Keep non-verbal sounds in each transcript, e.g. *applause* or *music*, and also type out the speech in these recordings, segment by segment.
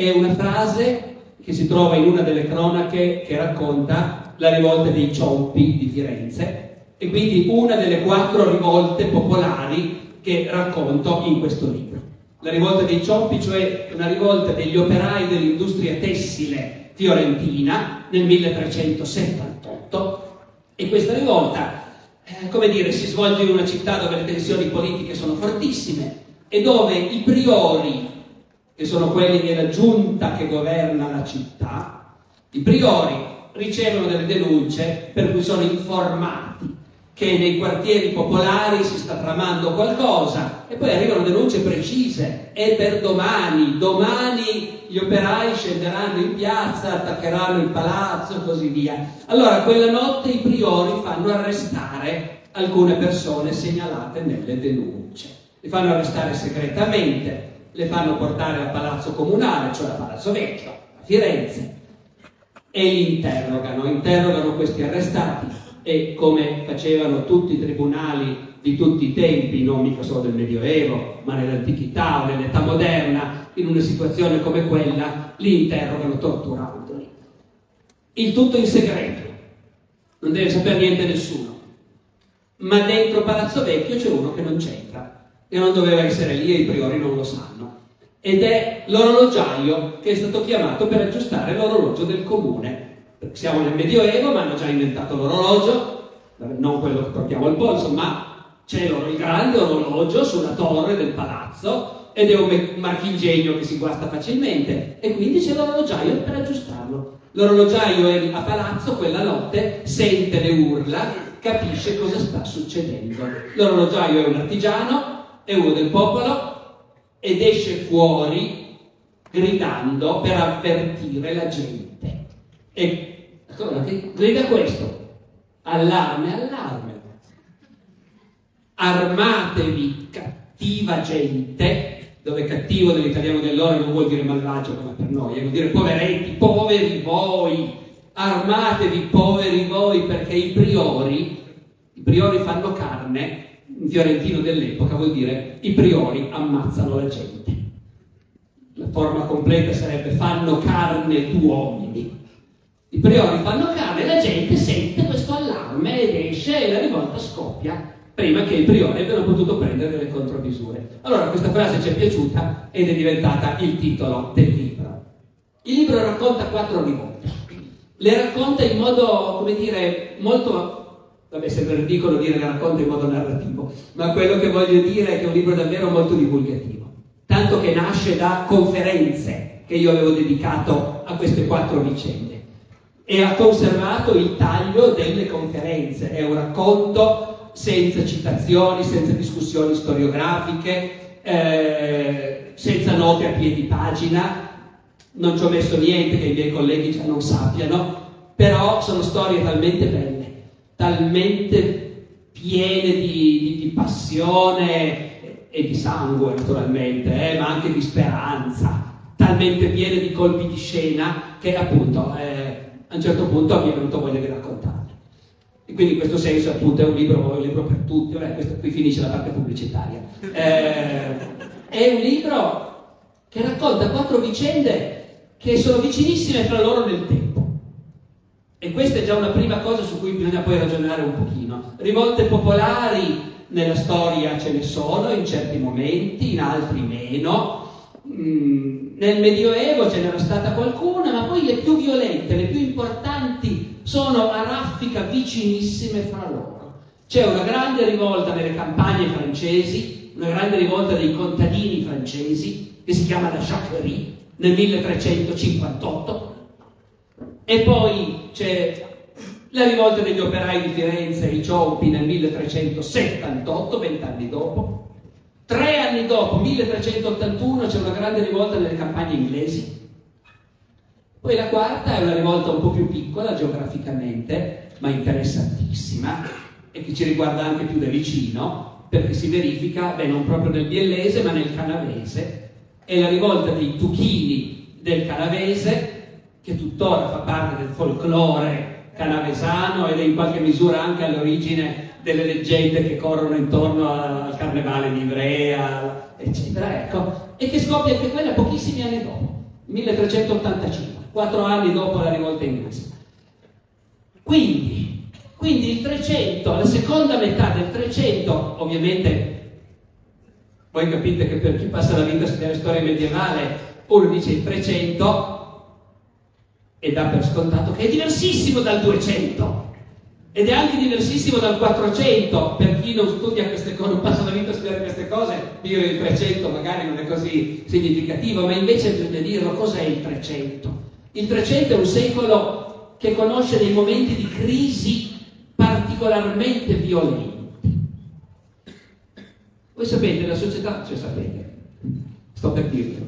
È una frase che si trova in una delle cronache che racconta la rivolta dei Ciompi di Firenze e quindi una delle quattro rivolte popolari che racconto in questo libro. La rivolta dei Ciompi, cioè una rivolta degli operai dell'industria tessile fiorentina nel 1378 e questa rivolta, eh, come dire, si svolge in una città dove le tensioni politiche sono fortissime e dove i priori, che sono quelli della giunta che governa la città, i priori ricevono delle denunce per cui sono informati che nei quartieri popolari si sta tramando qualcosa e poi arrivano denunce precise e per domani, domani gli operai scenderanno in piazza, attaccheranno il palazzo e così via. Allora quella notte i priori fanno arrestare alcune persone segnalate nelle denunce. Le fanno arrestare segretamente, le fanno portare al palazzo comunale, cioè al palazzo vecchio, a Firenze, e li interrogano, interrogano questi arrestati e come facevano tutti i tribunali di tutti i tempi, non mica solo del Medioevo, ma nell'antichità o nell'età moderna, in una situazione come quella, li interrogano torturandoli. Il tutto in segreto, non deve sapere niente nessuno. Ma dentro Palazzo Vecchio c'è uno che non c'entra e non doveva essere lì e i priori non lo sanno. Ed è l'orologiaio che è stato chiamato per aggiustare l'orologio del comune siamo nel Medioevo, ma hanno già inventato l'orologio, non quello che portiamo al polso, ma c'è il grande orologio sulla torre del palazzo ed è un marchingegno che si guasta facilmente e quindi c'è l'orologiaio per aggiustarlo. L'orologiaio è a palazzo quella notte, sente le urla, capisce cosa sta succedendo. L'orologiaio è un artigiano, è uno del popolo ed esce fuori gridando per avvertire la gente. E allora, grida questo, allarme, allarme. Armatevi cattiva gente, dove cattivo nell'italiano dell'oro non vuol dire malvagio come per noi, vuol dire poveretti, poveri voi, armatevi poveri voi perché i priori, i priori fanno carne, fiorentino dell'epoca vuol dire i priori ammazzano la gente. La forma completa sarebbe fanno carne tu uomini. I priori fanno carne la gente sente questo allarme ed esce e la rivolta scoppia prima che i priori abbiano potuto prendere delle contromisure. Allora questa frase ci è piaciuta ed è diventata il titolo del libro. Il libro racconta quattro rivolte. Le racconta in modo, come dire, molto vabbè, sembra ridicolo dire le racconta in modo narrativo, ma quello che voglio dire è che è un libro davvero molto divulgativo, tanto che nasce da conferenze che io avevo dedicato a queste quattro vicende. E ha conservato il taglio delle conferenze, è un racconto senza citazioni, senza discussioni storiografiche, eh, senza note a piedi pagina, non ci ho messo niente che i miei colleghi già non sappiano, però sono storie talmente belle, talmente piene di, di, di passione e di sangue naturalmente, eh, ma anche di speranza, talmente piene di colpi di scena che appunto... Eh, a un certo punto mi è venuto voglia di raccontarle. E quindi in questo senso appunto è un libro, un libro per tutti, Vabbè, questo, qui finisce la parte pubblicitaria. Eh, è un libro che racconta quattro vicende che sono vicinissime fra loro nel tempo. E questa è già una prima cosa su cui bisogna poi ragionare un pochino. Rivolte popolari nella storia ce ne sono in certi momenti, in altri meno. Mm, nel Medioevo ce n'era stata qualcuna, ma poi le più violente, le più importanti sono a raffica vicinissime fra loro. C'è una grande rivolta nelle campagne francesi, una grande rivolta dei contadini francesi, che si chiama la Jacquerie, nel 1358, e poi c'è la rivolta degli operai di Firenze, i Ciompi, nel 1378, vent'anni dopo, Tre anni dopo, 1381, c'è una grande rivolta nelle campagne inglesi. Poi la quarta è una rivolta un po' più piccola geograficamente, ma interessantissima, e che ci riguarda anche più da vicino, perché si verifica, beh, non proprio nel biellese, ma nel canavese. È la rivolta dei Tuchini del canavese, che tuttora fa parte del folklore canavesano ed è in qualche misura anche all'origine delle leggende che corrono intorno al carnevale di Ivrea, eccetera, ecco, e che scoppia anche quella pochissimi anni dopo, 1385, quattro anni dopo la rivolta inglese. Quindi, quindi il 300, la seconda metà del 300, ovviamente voi capite che per chi passa la vita a studiare storia medievale, uno dice il 300 e dà per scontato che è diversissimo dal 200 ed è anche diversissimo dal 400 per chi non studia queste cose, non passa la vita a studiare queste cose, dire il 300 magari non è così significativo, ma invece bisogna dirlo cos'è il 300. Il 300 è un secolo che conosce dei momenti di crisi particolarmente violenti. Voi sapete, la società, cioè sapete, sto per dirlo,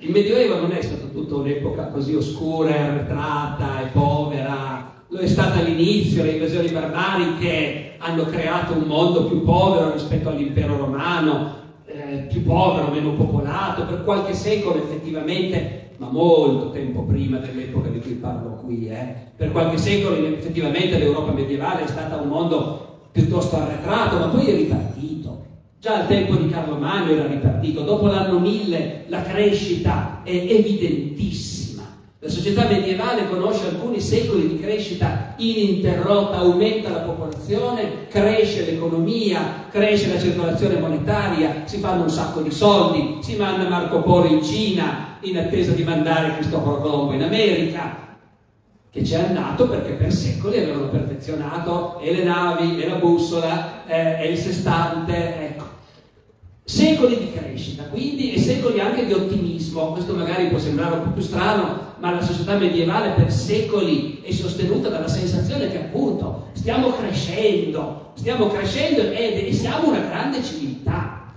il Medioevo non è stata tutta un'epoca così oscura, arretrata e povera, lo è stata all'inizio, le invasioni barbariche hanno creato un mondo più povero rispetto all'impero romano, eh, più povero, meno popolato, per qualche secolo effettivamente, ma molto tempo prima dell'epoca di cui parlo qui, eh, per qualche secolo effettivamente l'Europa medievale è stata un mondo piuttosto arretrato, ma poi è ripartito. Già al tempo di Carlo Magno era ripartito, dopo l'anno 1000 la crescita è evidentissima la società medievale conosce alcuni secoli di crescita ininterrotta, aumenta la popolazione, cresce l'economia, cresce la circolazione monetaria, si fanno un sacco di soldi, si manda Marco Polo in Cina in attesa di mandare Cristoforo Colombo in America, che ci è andato perché per secoli avevano perfezionato e le navi, e la bussola, eh, e il sestante, ecco. Secoli di crescita, quindi, e secoli anche di ottimismo. Questo magari può sembrare un po' più strano, ma la società medievale per secoli è sostenuta dalla sensazione che appunto stiamo crescendo, stiamo crescendo e siamo una grande civiltà.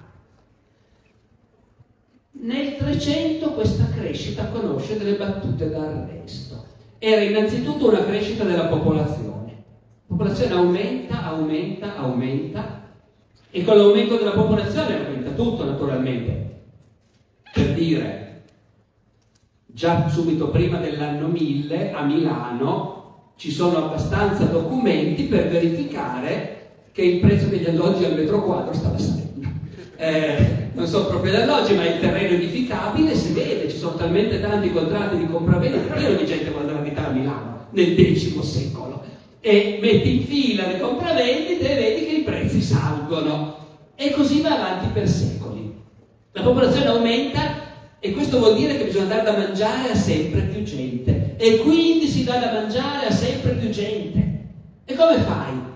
Nel 300 questa crescita conosce delle battute d'arresto. Era innanzitutto una crescita della popolazione. La popolazione aumenta, aumenta, aumenta e con l'aumento della popolazione aumenta tutto naturalmente. Per dire, già subito prima dell'anno 1000 a Milano ci sono abbastanza documenti per verificare che il prezzo degli alloggi al metro quadro stava salendo. Eh, non sono proprio gli alloggi, ma il terreno edificabile si vede, ci sono talmente tanti contratti di compravendita, pieno di gente vuole andare a abitare a Milano nel X secolo e metti in fila le compravendite e vedi che i prezzi salgono. E così va avanti per secoli. La popolazione aumenta e questo vuol dire che bisogna dare da mangiare a sempre più gente. E quindi si dà da mangiare a sempre più gente. E come fai?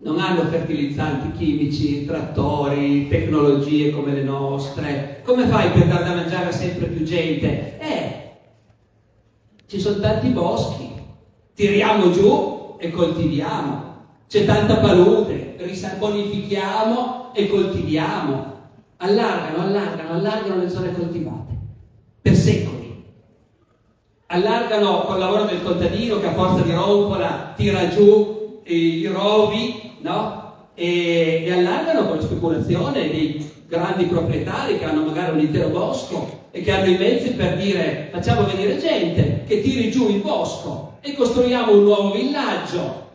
Non hanno fertilizzanti chimici, trattori, tecnologie come le nostre. Come fai per dare da mangiare a sempre più gente? Eh, ci sono tanti boschi, tiriamo giù e coltiviamo. C'è tanta palude, bonifichiamo e coltiviamo. Allargano, allargano, allargano le zone coltivate per secoli. Allargano col lavoro del contadino che a forza di rompola tira giù i rovi, no? E, e allargano con la speculazione dei grandi proprietari che hanno magari un intero bosco e che hanno i mezzi per dire facciamo venire gente che tiri giù il bosco e costruiamo un nuovo villaggio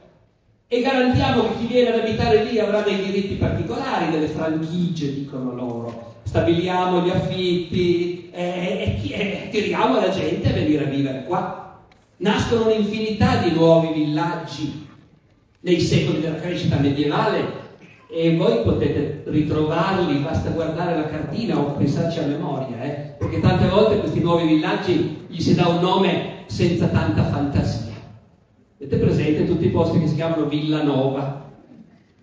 e garantiamo che chi viene ad abitare lì avrà dei diritti particolari, delle franchigie, dicono loro. Stabiliamo gli affitti eh, e, e tiriamo la gente a venire a vivere qua. Nascono un'infinità di nuovi villaggi nei secoli della crescita medievale e voi potete ritrovarli, basta guardare la cartina o pensarci a memoria, eh? perché tante volte questi nuovi villaggi gli si dà un nome senza tanta fantasia. Avete presente tutti i posti che si chiamano Villanova,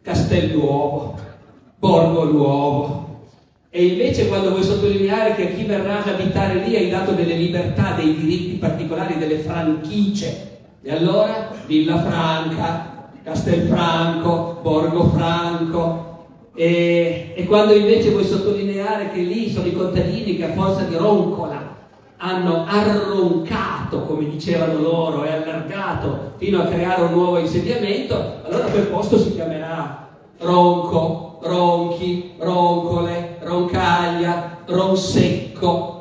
Castelnuovo, Borgo Nuovo. E invece quando vuoi sottolineare che a chi verrà ad abitare lì hai dato delle libertà, dei diritti particolari, delle franchigie, e allora Villa Franca, Castelfranco, Borgo Franco, e, e, quando invece vuoi sottolineare che lì sono i contadini che a forza di roncola hanno arroncato, come dicevano loro, e allargato fino a creare un nuovo insediamento, allora quel posto si chiamerà Ronco, Ronchi, Roncole, Roncaglia, Ronsecco.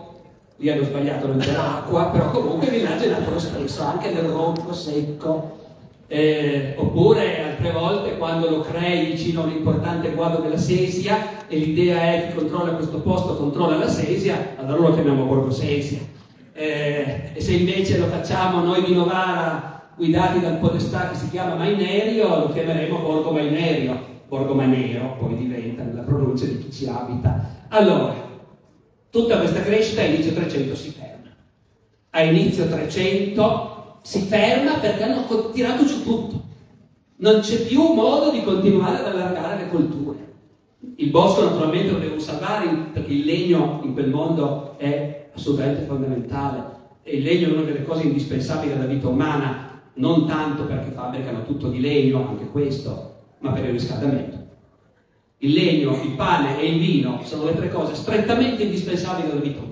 Lì hanno sbagliato, non l'acqua, però comunque il villaggio è nato lo stesso, anche nel Ronco secco. Eh, oppure altre volte quando lo crei vicino a un importante guado della Sesia e l'idea è che controlla questo posto, controlla la Sesia, allora lo chiamiamo Borgo Sesia. Eh, e se invece lo facciamo noi di Novara guidati dal podestà che si chiama Mainerio, lo chiameremo Borgo Mainerio, Borgo Mainero poi diventa nella pronuncia di chi ci abita. Allora, tutta questa crescita a inizio 300 si ferma. A inizio 300 si ferma perché hanno tirato giù tutto. Non c'è più modo di continuare ad allargare le colture. Il bosco naturalmente lo devono salvare perché il legno in quel mondo è assolutamente fondamentale e il legno è una delle cose indispensabili della vita umana, non tanto perché fabbricano tutto di legno, anche questo, ma per il riscaldamento. Il legno, il pane e il vino sono le tre cose strettamente indispensabili della vita umana.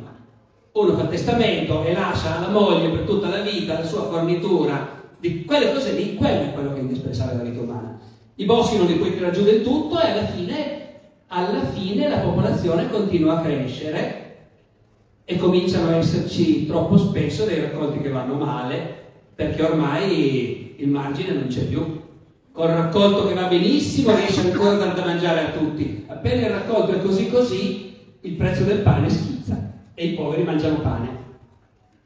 Uno fa testamento e lascia alla moglie per tutta la vita la sua fornitura di quelle cose lì, quello è quello che è indispensabile della vita umana. I boschi non li puoi tirare giù del tutto e alla fine, alla fine la popolazione continua a crescere e cominciano a esserci troppo spesso dei raccolti che vanno male perché ormai il margine non c'è più col raccolto che va benissimo riesce ancora a dar da mangiare a tutti. Appena il raccolto è così così, il prezzo del pane schizza e i poveri mangiano pane.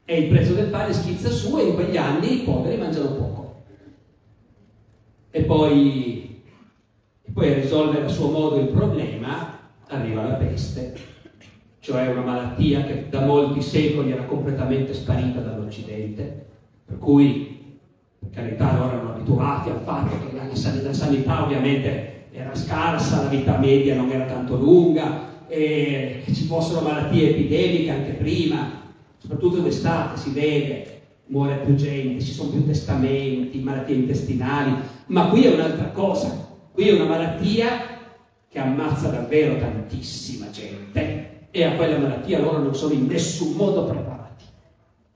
E il prezzo del pane schizza su e in quegli anni i poveri mangiano poco. E poi, e poi a risolvere a suo modo il problema arriva la peste, cioè una malattia che da molti secoli era completamente sparita dall'Occidente, per cui per carità loro erano abituati al fatto che la sanità ovviamente era scarsa, la vita media non era tanto lunga, e che ci fossero malattie epidemiche anche prima, soprattutto d'estate si vede, muore più gente, ci sono più testamenti, malattie intestinali, ma qui è un'altra cosa, qui è una malattia che ammazza davvero tantissima gente e a quella malattia loro non sono in nessun modo preparati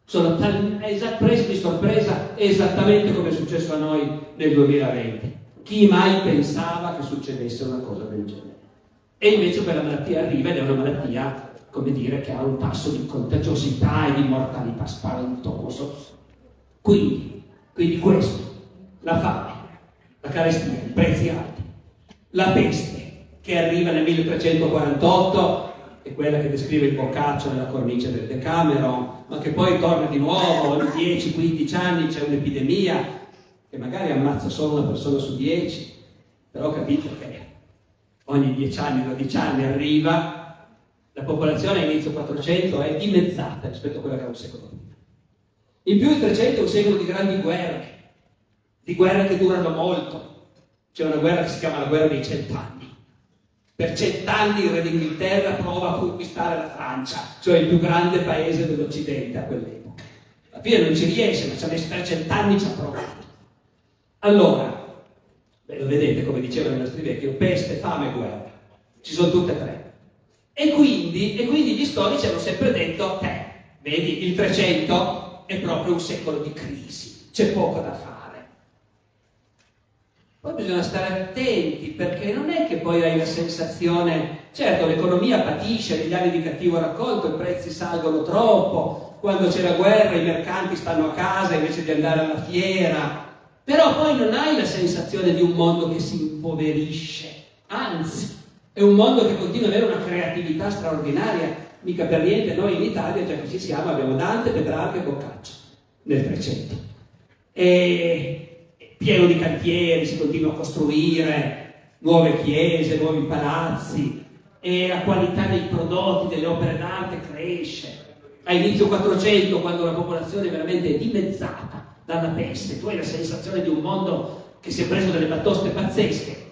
sono presi di sorpresa esattamente come è successo a noi nel 2020. Chi mai pensava che succedesse una cosa del genere? E invece quella malattia arriva ed è una malattia, come dire, che ha un tasso di contagiosità e di mortalità spaventoso. Quindi, quindi questo, la fame, la carestia, i prezzi alti, la peste che arriva nel 1348 è quella che descrive il boccaccio nella cornice del Decameron, ma che poi torna di nuovo, ogni 10-15 anni c'è un'epidemia che magari ammazza solo una persona su 10, però capite che ogni 10 anni, 12 anni arriva, la popolazione a inizio 400 è dimezzata rispetto a quella che era un secolo prima. In più il 300 è un secolo di grandi guerre, di guerre che durano molto. C'è una guerra che si chiama la guerra dei cent'anni per cent'anni il re d'Inghilterra prova a conquistare la Francia, cioè il più grande paese dell'Occidente a quell'epoca. Alla fine non ci riesce, ma ci ha messo per cent'anni ci ha provato. Allora, beh, lo vedete come dicevano i nostri vecchi, peste, fame e guerra. Ci sono tutte e tre. E quindi, e quindi gli storici hanno sempre detto, eh, vedi, il 300 è proprio un secolo di crisi, c'è poco da fare. Poi bisogna stare attenti perché non è che poi hai la sensazione, certo l'economia patisce negli anni di cattivo raccolto, i prezzi salgono troppo, quando c'è la guerra i mercanti stanno a casa invece di andare alla fiera, però poi non hai la sensazione di un mondo che si impoverisce, anzi è un mondo che continua ad avere una creatività straordinaria, mica per niente noi in Italia, già che ci siamo, abbiamo Dante, Petrarca e Boccaccio nel 300. E pieno di cantieri, si continua a costruire nuove chiese, nuovi palazzi e la qualità dei prodotti, delle opere d'arte cresce. A inizio 400, quando la popolazione è veramente dimezzata dalla peste, tu hai la sensazione di un mondo che si è preso delle batoste pazzesche.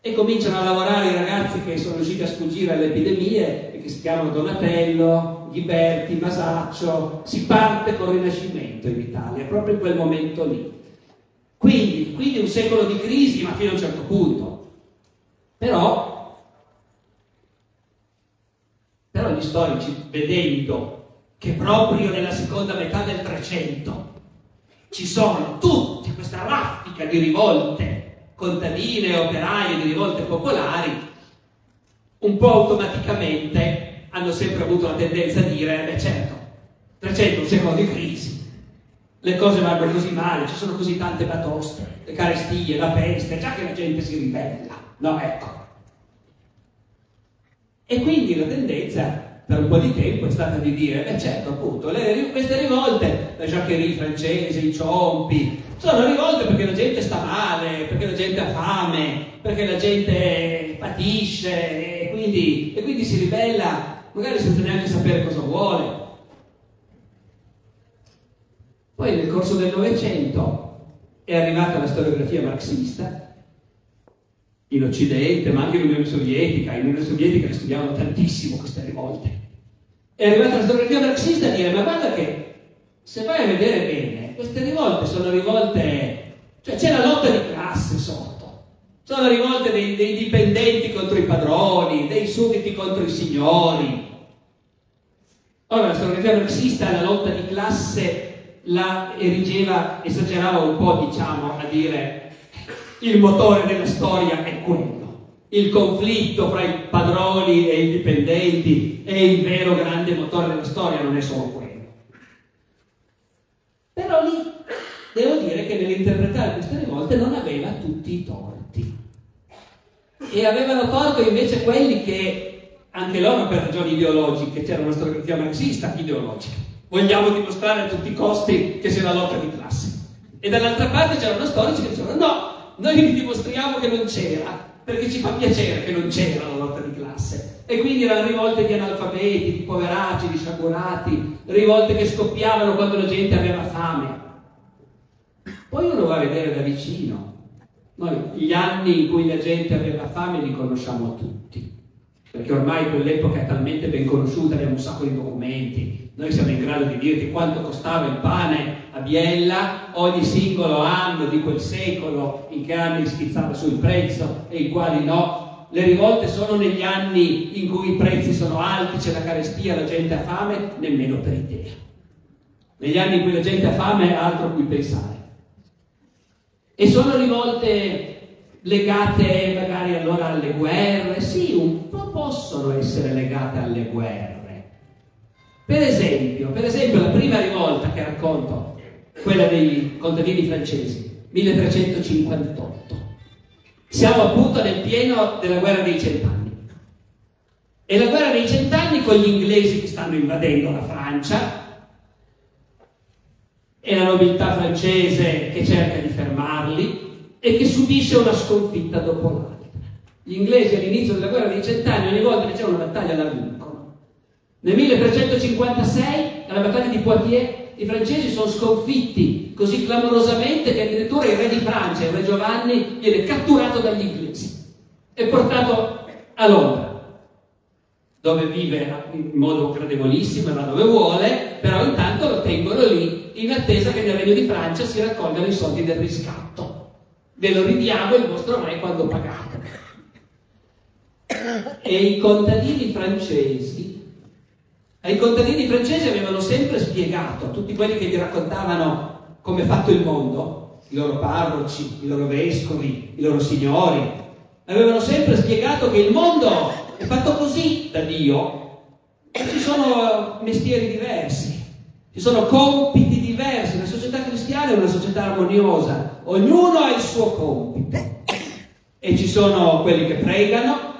E cominciano a lavorare i ragazzi che sono riusciti a sfuggire alle epidemie e che si chiamano Donatello, Ghiberti, Masaccio. Si parte col Rinascimento in Italia, proprio in quel momento lì. Quindi, quindi un secolo di crisi, ma fino a un certo punto. Però, però gli storici, vedendo che proprio nella seconda metà del 300 ci sono tutte questa raffica di rivolte contadine, operaie, di rivolte popolari, un po' automaticamente hanno sempre avuto la tendenza a dire, beh certo, 300 è un secolo di crisi, le cose vanno così male, ci sono così tante batoste, le carestie, la peste, già che la gente si ribella. No, ecco. E quindi la tendenza per un po' di tempo è stata di dire, eh certo, appunto, le, queste rivolte, la Jacquerie francese, i ciompi, sono rivolte perché la gente sta male, perché la gente ha fame, perché la gente patisce e quindi, e quindi si ribella, magari senza neanche sapere cosa vuole. Poi nel corso del Novecento è arrivata la storiografia marxista in Occidente, ma anche in Unione Sovietica. In Unione Sovietica studiavano tantissimo queste rivolte. È arrivata la storiografia marxista a dire, ma guarda che se vai a vedere bene, queste rivolte sono rivolte, cioè c'è la lotta di classe sotto. Sono rivolte dei, dei dipendenti contro i padroni, dei sudditi contro i signori. Ora, la storiografia marxista la lotta di classe la erigeva, esagerava un po', diciamo, a dire il motore della storia è quello. Il conflitto fra i padroni e i dipendenti è il vero grande motore della storia, non è solo quello. Però lì devo dire che nell'interpretare queste rivolte non aveva tutti i torti. E avevano torto invece quelli che, anche loro per ragioni ideologiche, c'era una storiografia marxista ideologica. Vogliamo dimostrare a tutti i costi che sia la lotta di classe. E dall'altra parte c'erano storici che dicevano no, noi vi dimostriamo che non c'era, perché ci fa piacere che non c'era la lotta di classe. E quindi erano rivolte di analfabeti, di poveracci, di sciagurati, rivolte che scoppiavano quando la gente aveva fame. Poi uno va a vedere da vicino. Noi gli anni in cui la gente aveva fame li conosciamo tutti, perché ormai quell'epoca è talmente ben conosciuta, abbiamo un sacco di documenti, noi siamo in grado di dirti quanto costava il pane Biella ogni singolo anno di quel secolo, in che anni schizzava sul prezzo e in quali no. Le rivolte sono negli anni in cui i prezzi sono alti, c'è la carestia, la gente ha fame, nemmeno per idea. Negli anni in cui la gente ha fame, altro a cui pensare. E sono rivolte legate magari allora alle guerre? Sì, un po' possono essere legate alle guerre per esempio, per esempio, la prima rivolta che racconto, quella dei contadini francesi, 1358. Siamo appunto nel pieno della guerra dei cent'anni. E la guerra dei cent'anni con gli inglesi che stanno invadendo la Francia e la nobiltà francese che cerca di fermarli e che subisce una sconfitta dopo l'altra. Gli inglesi all'inizio della guerra dei cent'anni, ogni volta che c'è una battaglia la vincono nel 1356, alla battaglia di Poitiers, i francesi sono sconfitti così clamorosamente che addirittura il re di Francia, il re Giovanni, viene catturato dagli inglesi e portato a Londra, dove vive in modo gradevolissimo va dove vuole, però intanto lo tengono lì in attesa che nel regno di Francia si raccolgano i soldi del riscatto. Ve lo ridiamo il vostro re quando pagate. E i contadini francesi e i contadini francesi avevano sempre spiegato a tutti quelli che gli raccontavano come è fatto il mondo, i loro parroci, i loro vescovi, i loro signori, avevano sempre spiegato che il mondo è fatto così da Dio, e ci sono mestieri diversi, ci sono compiti diversi, la società cristiana è una società armoniosa, ognuno ha il suo compito. E ci sono quelli che pregano,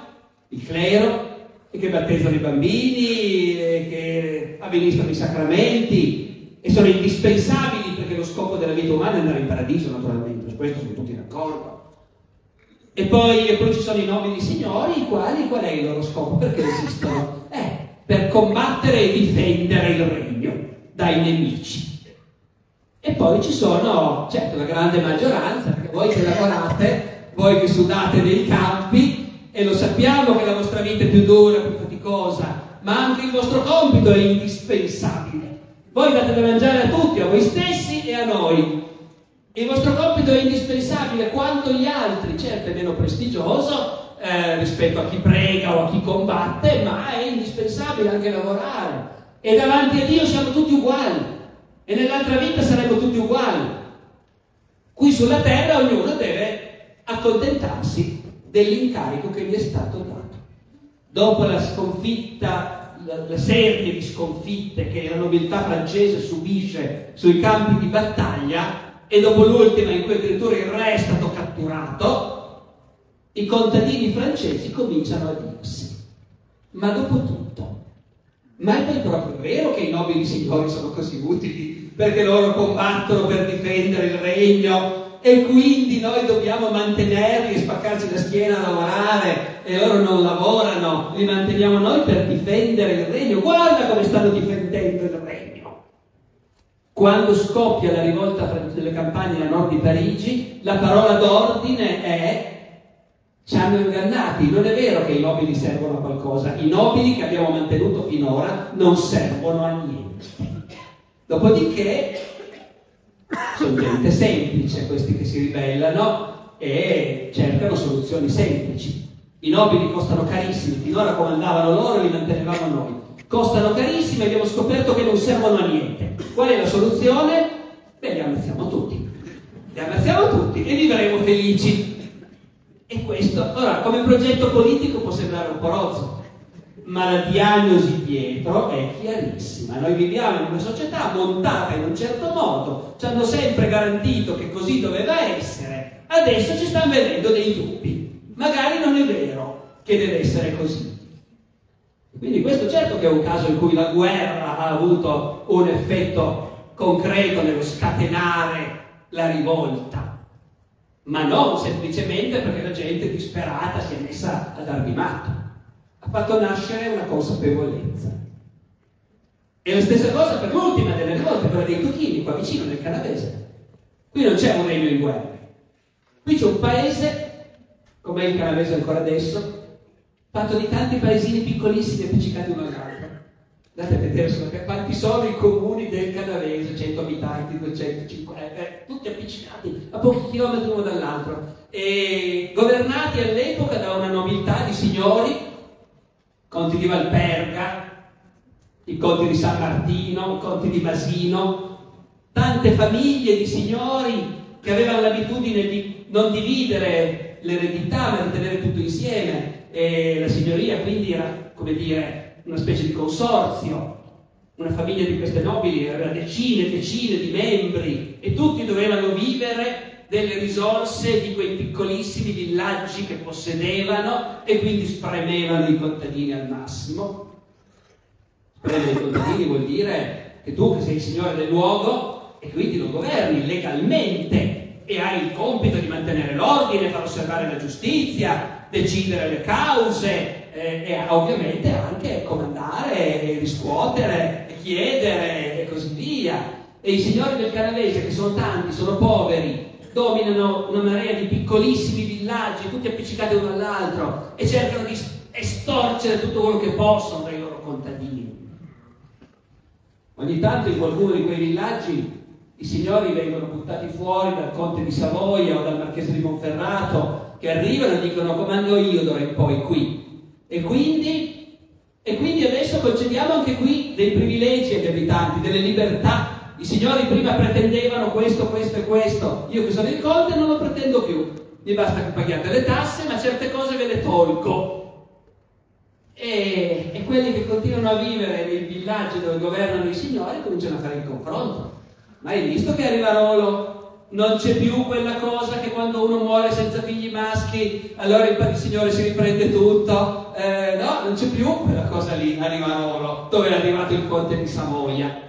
il clero, e che battezzano i bambini, e che amministrano i sacramenti e sono indispensabili perché lo scopo della vita umana è andare in paradiso naturalmente, su questo sono tutti d'accordo. E poi, e poi ci sono i nobili signori, i quali qual è il loro scopo? Perché esistono? Eh, per combattere e difendere il regno dai nemici. E poi ci sono, certo, la grande maggioranza, perché voi che lavorate, voi che sudate nei campi, e lo sappiamo che la vostra vita è più dura, più faticosa, ma anche il vostro compito è indispensabile. Voi date da mangiare a tutti, a voi stessi e a noi. Il vostro compito è indispensabile quanto gli altri, certo è meno prestigioso eh, rispetto a chi prega o a chi combatte, ma è indispensabile anche lavorare. E davanti a Dio siamo tutti uguali. E nell'altra vita saremo tutti uguali. Qui sulla terra ognuno deve accontentarsi dell'incarico che gli è stato dato. Dopo la sconfitta la, la serie di sconfitte che la nobiltà francese subisce sui campi di battaglia, e dopo l'ultima in cui addirittura il re è stato catturato, i contadini francesi cominciano a dirsi, ma dopo tutto, ma è poi proprio vero che i nobili signori sono così utili perché loro combattono per difendere il regno e quindi noi dobbiamo mantenerli e spaccarci la schiena a lavorare e loro non lavorano, li manteniamo noi per difendere il regno. Guarda come stanno difendendo il regno. Quando scoppia la rivolta delle campagne a nord di Parigi, la parola d'ordine è ci hanno ingannati, non è vero che i nobili servono a qualcosa, i nobili che abbiamo mantenuto finora non servono a niente. Dopodiché sono gente semplice questi che si ribellano e cercano soluzioni semplici. I nobili costano carissimi, finora comandavano loro e li mantenevamo noi. Costano carissimi e abbiamo scoperto che non servono a niente. Qual è la soluzione? Beh, li ammazziamo tutti. Li ammazziamo tutti e vivremo felici. E questo, ora, come progetto politico può sembrare un po' rozzo, ma la diagnosi dietro è chiarissima. Noi viviamo in una società montata in un certo modo, ci hanno sempre garantito che così doveva essere, adesso ci stanno venendo dei dubbi. Magari non è vero che deve essere così. Quindi questo certo che è un caso in cui la guerra ha avuto un effetto concreto nello scatenare la rivolta ma non semplicemente perché la gente disperata si è messa ad armimato. Fatto nascere una consapevolezza. E la stessa cosa per l'ultima delle rivolte, quella dei Tuchini, qua vicino nel Canavese. Qui non c'è un regno in guerra. Qui c'è un paese, come il Canavese ancora adesso, fatto di tanti paesini piccolissimi appiccicati uno all'altro Andate a vedere sono, quanti sono i comuni del Canavese, 100 abitanti, 250, eh, eh, tutti appiccicati a pochi chilometri uno dall'altro, e governati all'epoca da una nobiltà di signori, conti di Valperga, i conti di San Martino, i conti di Masino, tante famiglie di signori che avevano l'abitudine di non dividere l'eredità ma di tenere tutto insieme. E la signoria quindi era, come dire, una specie di consorzio, una famiglia di queste nobili aveva decine e decine di membri e tutti dovevano vivere delle risorse di quei piccolissimi villaggi che possedevano e quindi spremevano i contadini al massimo. Spremere i contadini vuol dire che tu che sei il signore del luogo e quindi lo governi legalmente e hai il compito di mantenere l'ordine, far osservare la giustizia, decidere le cause, eh, e ovviamente anche comandare, e riscuotere, e chiedere e così via. E i signori del Canavese, che sono tanti, sono poveri, dominano una marea di piccolissimi villaggi, tutti appiccicati uno all'altro, e cercano di estorcere tutto quello che possono dai loro contadini. Ogni tanto in qualcuno di quei villaggi i signori vengono buttati fuori dal conte di Savoia o dal marchese di Monferrato, che arrivano e dicono comando io d'ora in poi qui. E quindi, e quindi adesso concediamo anche qui dei privilegi agli abitanti, delle libertà. I signori prima pretendevano questo, questo e questo. Io che sono il conte non lo pretendo più. Mi basta che paghiate le tasse, ma certe cose ve le tolgo. E, e quelli che continuano a vivere nei villaggi dove governano i signori cominciano a fare il confronto. Ma hai visto che arriva Rolo non c'è più quella cosa che quando uno muore senza figli maschi, allora il Signore si riprende tutto. Eh, no, non c'è più quella cosa lì a Rivarolo, dove è arrivato il conte di Savoia.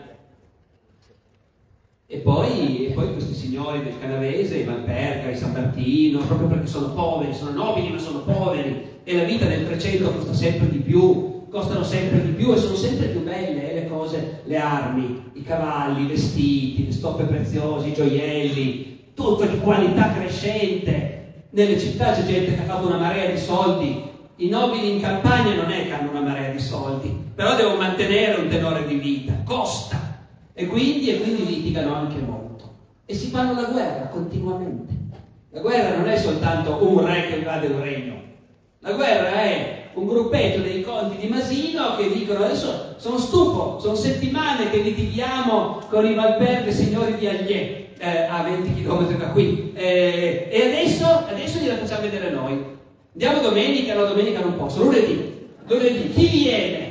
E poi, e poi questi signori del Canavese, i Valperga, i San Martino, proprio perché sono poveri, sono nobili ma sono poveri, e la vita del 300 costa sempre di più, costano sempre di più e sono sempre più belle eh, le cose, le armi, i cavalli, i vestiti, le stoffe preziose, i gioielli, tutto di qualità crescente. Nelle città c'è gente che ha fatto una marea di soldi, i nobili in campagna non è che hanno una marea di soldi, però devono mantenere un tenore di vita, costa. E quindi, e quindi litigano anche molto. E si fanno la guerra continuamente. La guerra non è soltanto un re che invade un regno. La guerra è un gruppetto dei conti di Masino che dicono adesso sono stufo, sono settimane che litighiamo con i Valverde signori di Agliè eh, a 20 km da qui eh, e adesso, adesso gliela facciamo vedere noi. Andiamo domenica, no domenica non posso, lunedì, lunedì, chi viene?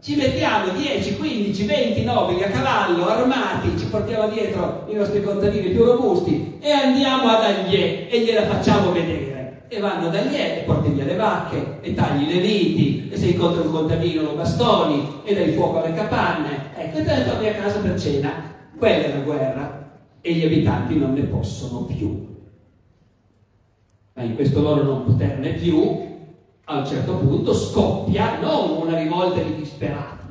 Ci mettiamo 10, 15, 20 nobili a cavallo, armati, ci portiamo dietro i nostri contadini più robusti e andiamo ad Aglie e gliela facciamo vedere. E vanno da Aglie e porti via le vacche e tagli le viti e se incontri un contadino lo bastoni e dai fuoco alle capanne. Ecco, e te ne torni a casa per cena. Quella è la guerra e gli abitanti non ne possono più. Ma in questo loro non poterne più, a un certo punto scoppia non una rivolta di disperati,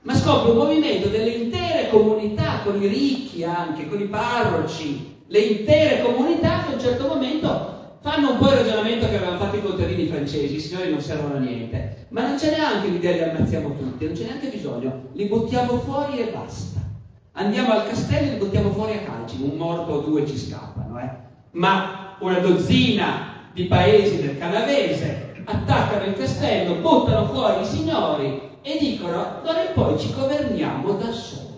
ma scoppia un movimento delle intere comunità, con i ricchi anche, con i parroci, le intere comunità che a un certo momento fanno un po' il ragionamento che avevano fatto i contadini francesi, i signori non servono a niente, ma non c'è neanche l'idea di ammazziamo tutti, non c'è neanche bisogno, li buttiamo fuori e basta. Andiamo al castello e li buttiamo fuori a calci, un morto o due ci scappano, eh? ma una dozzina di paesi del canavese attaccano il castello, buttano fuori i signori e dicono d'ora in poi ci governiamo da solo.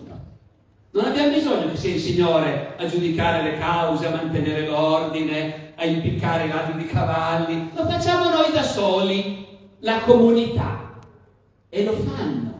Non abbiamo bisogno che sia il Signore a giudicare le cause, a mantenere l'ordine, a impiccare i ladri di cavalli, lo facciamo noi da soli, la comunità. E lo fanno.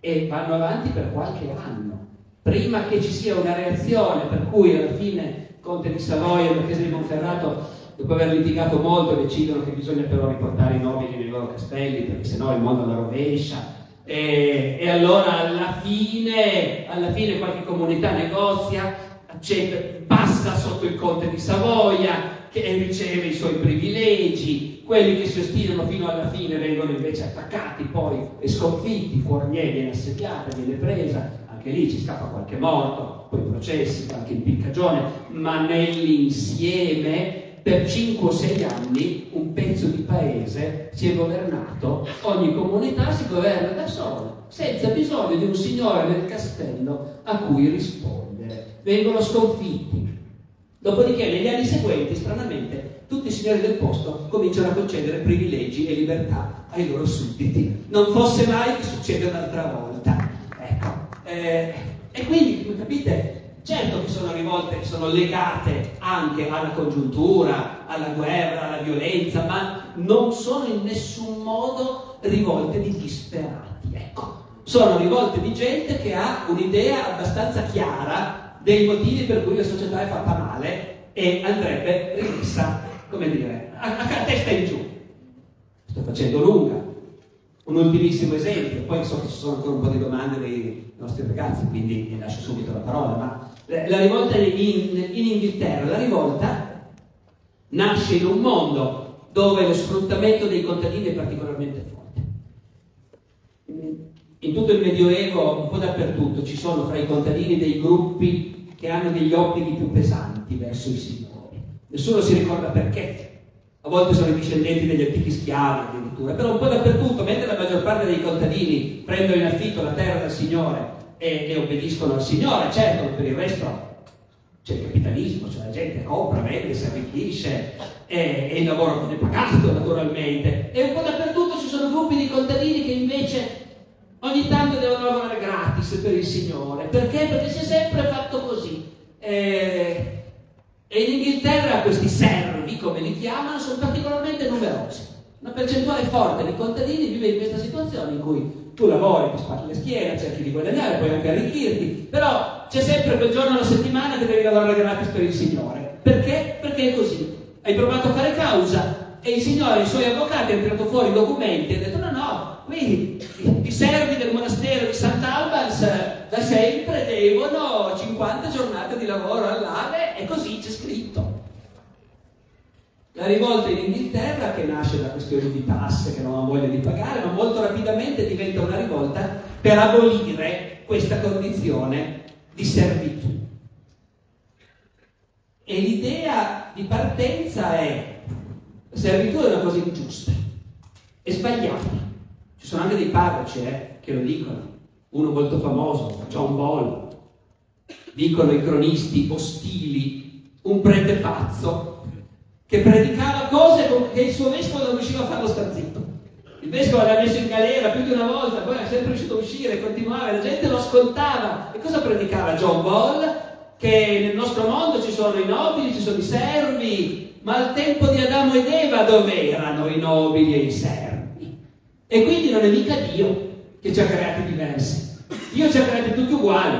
E vanno avanti per qualche anno, prima che ci sia una reazione per cui alla fine Conte di Savoia e Marchese di Monferrato dopo aver litigato molto decidono che bisogna però riportare i nobili nei loro castelli perché sennò il mondo la rovescia. E, e allora alla fine, alla fine qualche comunità negozia accetta, passa sotto il conte di Savoia che riceve i suoi privilegi. Quelli che si ostinano fino alla fine vengono invece attaccati poi e sconfitti Fournier viene assediata, viene presa. Anche lì ci scappa qualche morto poi processi, qualche impiccagione ma nell'insieme per 5 o 6 anni un pezzo di paese si è governato, ogni comunità si governa da sola, senza bisogno di un signore nel castello a cui rispondere. Vengono sconfitti. Dopodiché negli anni seguenti, stranamente, tutti i signori del posto cominciano a concedere privilegi e libertà ai loro sudditi. Non fosse mai che succeda un'altra volta. Ecco. Eh, e quindi, capite, Certo che sono rivolte che sono legate anche alla congiuntura, alla guerra, alla violenza, ma non sono in nessun modo rivolte di disperati. Ecco, sono rivolte di gente che ha un'idea abbastanza chiara dei motivi per cui la società è fatta male e andrebbe rimessa, come dire, a, a testa in giù. Sto facendo lunga, un ultimissimo esempio, poi so che ci sono ancora un po' di domande dei nostri ragazzi, quindi vi lascio subito la parola, ma la rivolta in, in Inghilterra, la rivolta nasce in un mondo dove lo sfruttamento dei contadini è particolarmente forte. In tutto il Medioevo, un po' dappertutto, ci sono fra i contadini dei gruppi che hanno degli obblighi più pesanti verso i signori. Nessuno si ricorda perché, a volte sono i discendenti degli antichi schiavi addirittura, però un po' dappertutto, mentre la maggior parte dei contadini prendono in affitto la terra dal Signore e, e obbediscono al Signore, certo, per il resto c'è il capitalismo, cioè la gente compra, vende, si arricchisce e, e il lavoro non è pagato naturalmente. E un po' dappertutto ci sono gruppi di contadini che invece ogni tanto devono lavorare gratis per il Signore. Perché? Perché si è sempre fatto così. Eh, e in Inghilterra questi servi, come li chiamano, sono particolarmente numerosi. Una percentuale forte di contadini vive in questa situazione in cui tu lavori, ti spacchi le schiere, cerchi di guadagnare, puoi anche arricchirti, però c'è sempre quel giorno alla settimana che devi lavorare gratis per il Signore. Perché? Perché è così. Hai provato a fare causa e il Signore i suoi avvocati hanno tirato fuori i documenti e hanno detto no, no, qui i servi del monastero di Sant'Albans da sempre devono 50 giornate di lavoro all'anno e così c'è scritto. La rivolta in Inghilterra, che nasce da questioni di tasse che non ha voglia di pagare, ma molto rapidamente diventa una rivolta per abolire questa condizione di servitù. E l'idea di partenza è la servitù è una cosa ingiusta, è sbagliata. Ci sono anche dei parroci eh, che lo dicono. Uno molto famoso, John Ball. Dicono i cronisti ostili, un prete pazzo che predicava cose che il suo vescovo non riusciva a farlo star zitto. Il vescovo l'aveva messo in galera più di una volta, poi era sempre riuscito a uscire, continuava, la gente lo ascoltava. E cosa predicava John Ball? Che nel nostro mondo ci sono i nobili, ci sono i servi, ma al tempo di Adamo ed Eva dove erano i nobili e i servi? E quindi non è mica Dio. che ci ha creati diversi. Dio ci ha creati tutti uguali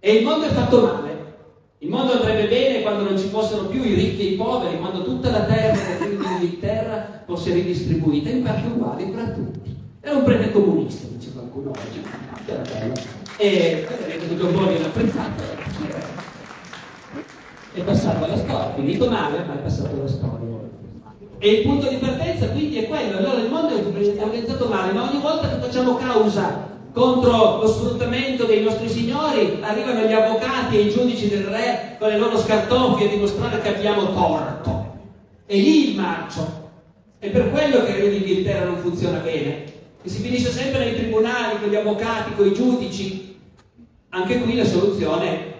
e il mondo è fatto male. Il mondo andrebbe bene quando non ci fossero più i ricchi e i poveri, quando tutta la terra che l'Inghilterra fosse ridistribuita in parti uguali tra tutti. Era un prete comunista, dice qualcuno oggi, era bello. E vedete tutto fuori l'apprezzato. È passato alla storia, finito male, ma è passato alla storia. E il punto di partenza quindi è quello. Allora il mondo è organizzato male, ma ogni volta che facciamo causa contro lo sfruttamento dei nostri signori, arrivano gli avvocati e i giudici del re con le loro scartoffie a dimostrare che abbiamo torto. E lì il marcio. È per quello che il Re d'Inghilterra non funziona bene. E si finisce sempre nei tribunali, con gli avvocati, con i giudici. Anche qui la soluzione,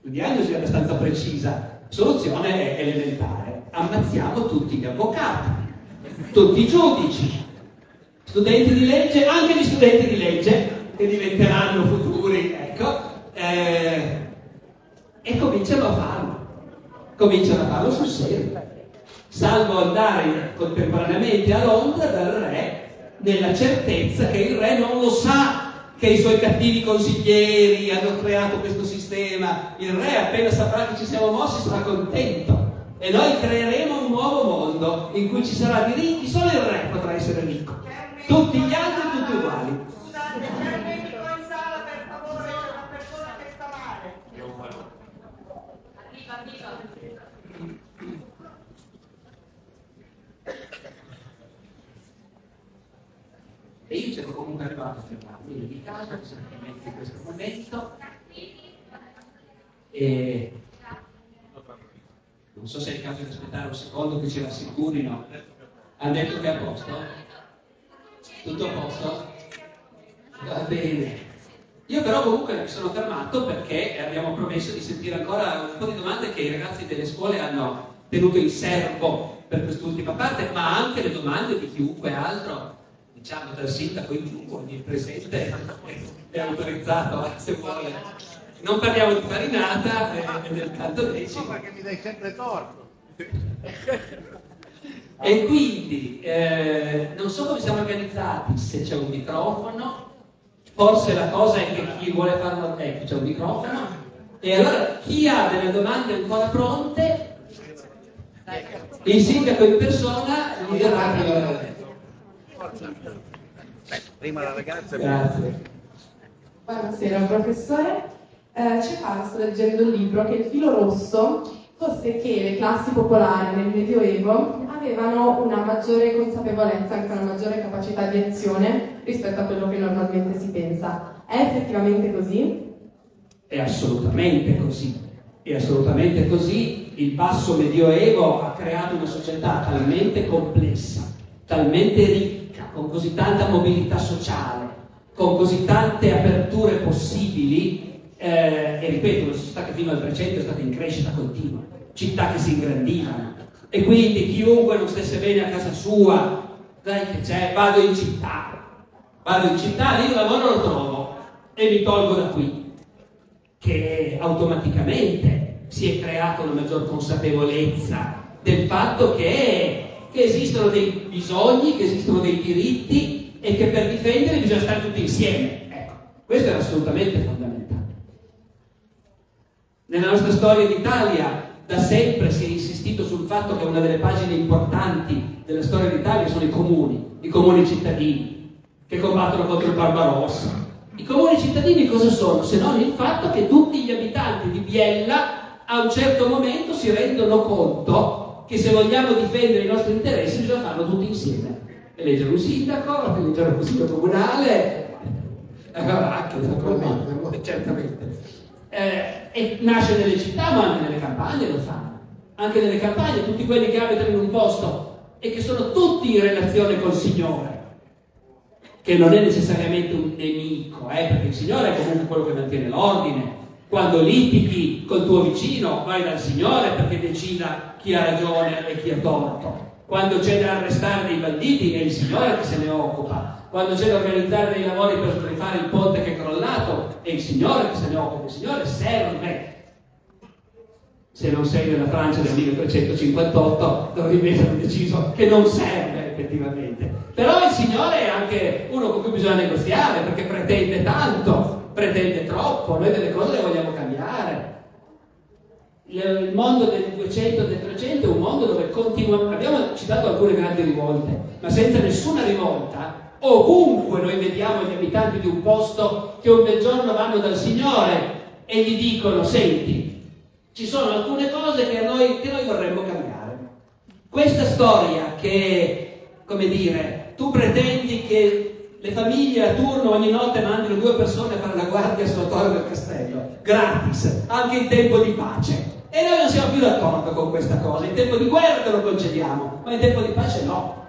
la diagnosi è abbastanza precisa, la soluzione è elementare. Ammazziamo tutti gli avvocati, tutti i giudici, studenti di legge, anche gli studenti di legge, che diventeranno futuri, ecco, eh, e cominciano a farlo. Cominciano a farlo sul serio. Salvo andare contemporaneamente a Londra dal re nella certezza che il re non lo sa che i suoi cattivi consiglieri hanno creato questo sistema. Il re appena saprà che ci siamo mossi sarà contento. E noi creeremo un nuovo mondo in cui ci sarà di ricchi, solo il re potrà essere ricco. Tutti gli altri tutti uguali. E io cerco comunque arrivato a fermarmi di casa, esattamente in questo momento. E non so se è il caso di aspettare un secondo che ce l'assicurino. Hanno detto che è a posto? Tutto a posto? Va bene. Io però comunque mi sono fermato perché abbiamo promesso di sentire ancora un po' di domande che i ragazzi delle scuole hanno tenuto in serbo per quest'ultima parte, ma anche le domande di chiunque altro diciamo dal sindaco in giù, ogni presente è autorizzato se vuole. Non parliamo di farinata e eh, del canto decimo. perché mi dai sempre torto. E quindi eh, non so come siamo organizzati, se c'è un microfono, forse la cosa è che chi vuole farlo, ecco c'è un microfono, e allora chi ha delle domande ancora pronte, il sindaco in persona gli dirà che Beh, prima la ragazza. Grazie. Buonasera professore. Eh, Cefalo sto leggendo un libro che il filo rosso fosse che le classi popolari nel Medioevo avevano una maggiore consapevolezza, anche una maggiore capacità di azione rispetto a quello che normalmente si pensa. È effettivamente così? È assolutamente così. È assolutamente così. Il basso Medioevo ha creato una società talmente complessa, talmente ricca con così tanta mobilità sociale, con così tante aperture possibili, eh, e ripeto, una società che fino al 300 è stata in crescita continua, città che si ingrandivano, e quindi chiunque non stesse bene a casa sua, dai che c'è, vado in città, vado in città, lì un lavoro lo trovo e mi tolgo da qui, che automaticamente si è creata una maggior consapevolezza del fatto che che esistono dei bisogni, che esistono dei diritti e che per difenderli bisogna stare tutti insieme. Ecco, questo è assolutamente fondamentale. Nella nostra storia d'Italia da sempre si è insistito sul fatto che una delle pagine importanti della storia d'Italia sono i comuni, i comuni cittadini, che combattono contro il Barbarossa. I comuni cittadini cosa sono? Se non il fatto che tutti gli abitanti di Biella a un certo momento si rendono conto che se vogliamo difendere i nostri interessi bisogna farlo tutti insieme. Eleggere un sindaco, eleggere un consiglio comunale, anche naturalmente, certamente. Eh, e nasce nelle città ma anche nelle campagne lo fanno. Anche nelle campagne tutti quelli che abitano in un posto e che sono tutti in relazione col Signore, che non è necessariamente un nemico, eh, perché il Signore è comunque quello che mantiene l'ordine, quando litighi col tuo vicino, vai dal Signore perché decida chi ha ragione e chi ha torto. Quando c'è da arrestare dei banditi è il Signore che se ne occupa. Quando c'è da organizzare dei lavori per rifare il ponte che è crollato è il Signore che se ne occupa. Il Signore serve. Se non sei nella Francia del 1358, dove invece hanno deciso che non serve effettivamente Però il Signore è anche uno con cui bisogna negoziare perché pretende tanto, pretende troppo, noi delle cose le vogliamo cambiare. Il mondo del 200 del 300 è un mondo dove continuamente, abbiamo citato alcune grandi rivolte, ma senza nessuna rivolta, ovunque noi vediamo gli abitanti di un posto che un bel giorno vanno dal Signore e gli dicono, senti, ci sono alcune cose che, noi, che noi vorremmo cambiare. Questa storia che, come dire, tu pretendi che le famiglie a turno ogni notte mandino due persone a fare la guardia sulla torre del castello, gratis, anche in tempo di pace. E noi non siamo più d'accordo con questa cosa. In tempo di guerra te lo concediamo, ma in tempo di pace no.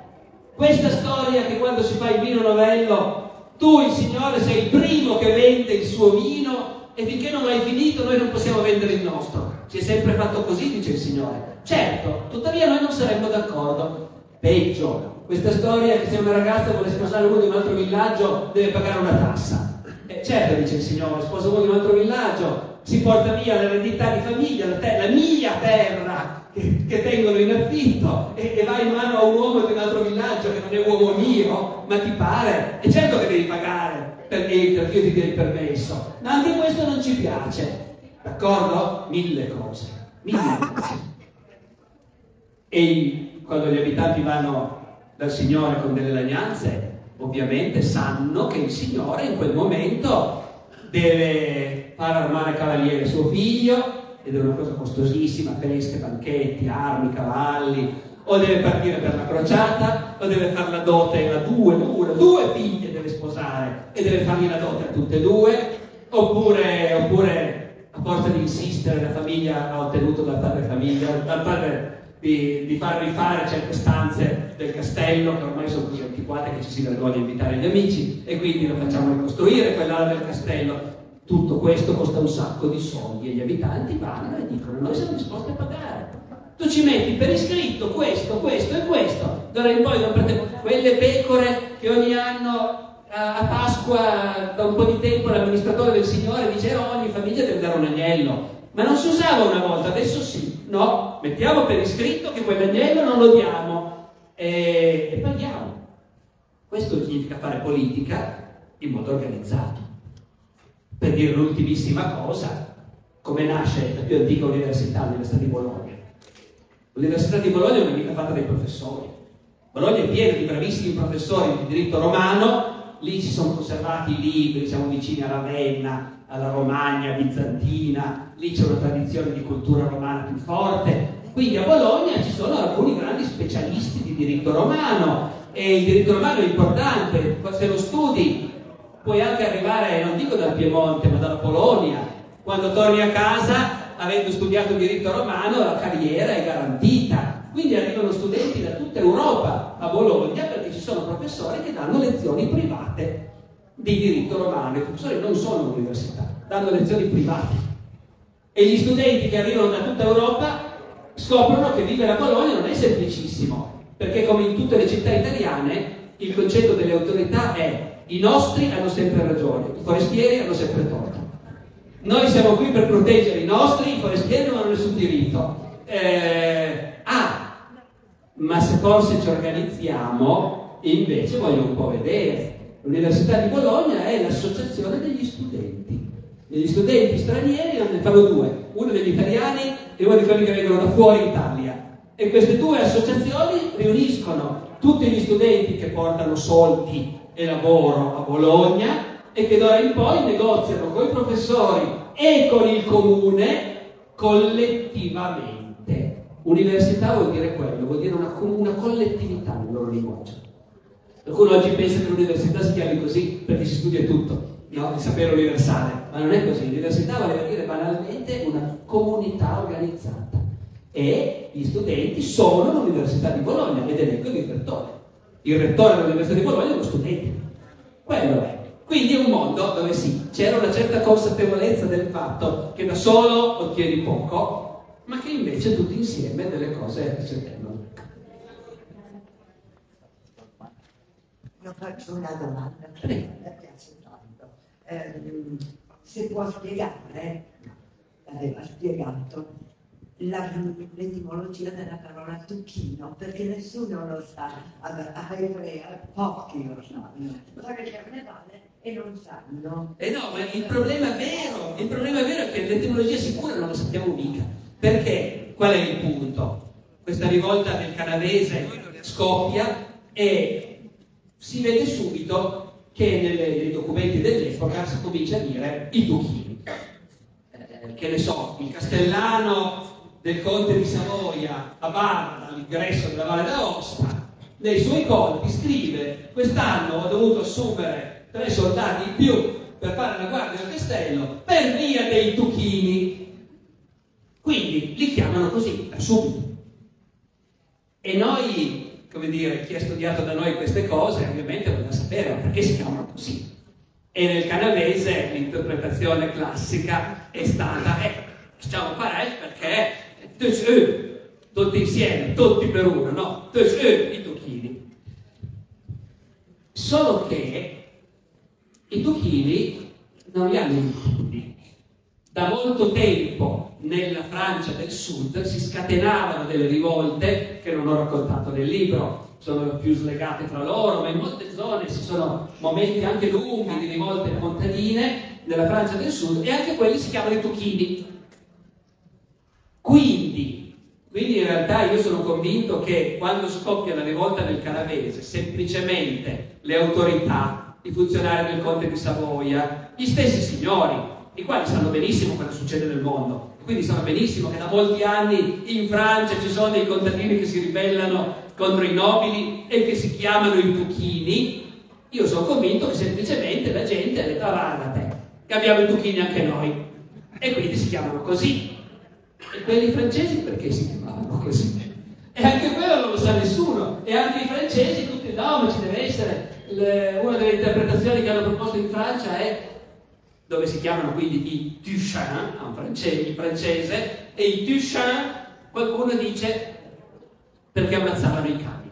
Questa storia che quando si fa il vino novello, tu, il Signore, sei il primo che vende il suo vino e finché non l'hai finito noi non possiamo vendere il nostro. Si è sempre fatto così, dice il Signore. Certo, tuttavia noi non saremmo d'accordo. Peggio, questa storia che se una ragazza vuole sposare uno di un altro villaggio deve pagare una tassa. Eh, certo, dice il Signore, sposa uno di un altro villaggio, si porta via l'eredità di famiglia, la, te- la mia terra che, che, tengono in affitto e, e va in mano a un uomo di un altro villaggio che non è uomo mio, ma ti pare? E certo che devi pagare perché io ti dia il permesso, ma anche questo non ci piace, d'accordo? Mille cose, mille cose. E quando gli abitanti vanno dal Signore con delle lagnanze, ovviamente sanno che il Signore in quel momento deve far armare cavaliere suo figlio, ed è una cosa costosissima, feste, banchetti, armi, cavalli, o deve partire per la crociata, o deve fare la dote a due, una, due figlie deve sposare e deve fargli la dote a tutte e due, oppure, oppure a forza di insistere la famiglia ha ottenuto dal padre famiglia, dal padre di, di, far rifare certe stanze del castello che ormai sono così antiquate che ci si vergogna invitare gli amici e quindi lo facciamo ricostruire quell'ala del castello. Tutto questo costa un sacco di soldi e gli abitanti vanno e dicono noi siamo disposti a pagare. Tu ci metti per iscritto questo, questo e questo. D'ora in poi non prete... quelle pecore che ogni anno a Pasqua da un po' di tempo l'amministratore del Signore dice oh, ogni famiglia deve dare un agnello. Ma non si usava una volta, adesso sì. No, mettiamo per iscritto che quell'agnello non lo diamo e, e paghiamo. Questo significa fare politica in modo organizzato. Per dire l'ultimissima cosa, come nasce la più antica università, l'Università di Bologna. L'Università di Bologna non è mica fatta dai professori. Bologna è piena di bravissimi professori di diritto romano, lì ci sono conservati i libri, siamo vicini a Ravenna, alla Romagna bizantina, lì c'è una tradizione di cultura romana più forte. Quindi a Bologna ci sono alcuni grandi specialisti di diritto romano e il diritto romano è importante, se lo studi puoi anche arrivare, non dico dal Piemonte, ma dalla Polonia. Quando torni a casa, avendo studiato diritto romano, la carriera è garantita. Quindi arrivano studenti da tutta Europa a Bologna perché ci sono professori che danno lezioni private di diritto romano. I professori non sono all'università, danno lezioni private. E gli studenti che arrivano da tutta Europa scoprono che vivere a Bologna non è semplicissimo, perché come in tutte le città italiane il concetto delle autorità è i nostri hanno sempre ragione, i forestieri hanno sempre torto. Noi siamo qui per proteggere i nostri, i forestieri non hanno nessun diritto. Eh, ah, ma se forse ci organizziamo, invece voglio un po' vedere L'Università di Bologna è l'associazione degli studenti. Degli studenti stranieri ne fanno due, uno degli italiani e uno di quelli che vengono da fuori Italia. E queste due associazioni riuniscono tutti gli studenti che portano soldi e lavoro a Bologna e che d'ora in poi negoziano con i professori e con il comune collettivamente. Università vuol dire quello, vuol dire una, una collettività nel loro linguaggio. Qualcuno oggi pensa che l'università si chiami così perché si studia tutto, no? il sapere universale, ma non è così. L'università vuole dire banalmente una comunità organizzata e gli studenti sono l'Università di Bologna ed è qui il rettore. Il rettore dell'Università di Bologna è uno studente. Quello è. Quindi è un mondo dove sì, c'era una certa consapevolezza del fatto che da solo ottieni poco, ma che invece tutti insieme delle cose si Io faccio una domanda, mi piace tanto. Eh, se può spiegare, l'aveva spiegato, la- l'etimologia della parola zucchino, perché nessuno lo sa, a, a ebrea pochi lo sanno. C'è carnevale e non sanno. Eh no, ma il problema vero, il problema vero è che l'etimologia sicura non lo sappiamo mica. Perché? Qual è il punto? Questa rivolta del canavese scoppia e si vede subito che nelle- nei documenti dell'epoca si comincia a dire i duchini. Eh, che ne so, il castellano del conte di Savoia a Barra, all'ingresso della Valle d'Aosta, nei suoi conti scrive quest'anno ho dovuto assumere tre soldati in più per fare la guardia del castello per via dei tuchini. Quindi li chiamano così, da subito. E noi, come dire, chi ha studiato da noi queste cose, ovviamente voleva sapere perché si chiamano così. E nel canavese l'interpretazione classica è stata, eh, facciamo pareil perché tutti, eh, tutti insieme, tutti per uno, no? Tutti, eh, i tuchini. Solo che i tuchini non li hanno includi. Da molto tempo nella Francia del Sud si scatenavano delle rivolte che non ho raccontato nel libro, sono più slegate fra loro, ma in molte zone ci sono momenti anche lunghi di rivolte contadine nella Francia del Sud e anche quelli si chiamano i tuchini. Quindi, quindi in realtà io sono convinto che quando scoppia la rivolta del Canavese, semplicemente le autorità, i funzionari del Conte di Savoia, gli stessi signori, i quali sanno benissimo cosa succede nel mondo, quindi sanno benissimo che da molti anni in Francia ci sono dei contadini che si ribellano contro i nobili e che si chiamano i tuchini, io sono convinto che semplicemente la gente ha detto, ah, guarda te, che abbiamo i tuchini anche noi, e quindi si chiamano così. E quelli francesi perché si chiamavano così? E anche quello non lo sa nessuno. E anche i francesi, tutti no, ma ci deve essere. Le- una delle interpretazioni che hanno proposto in Francia è dove si chiamano quindi i Tuchins, a un france- in francese, e i Tuchins, qualcuno dice perché ammazzavano i cani.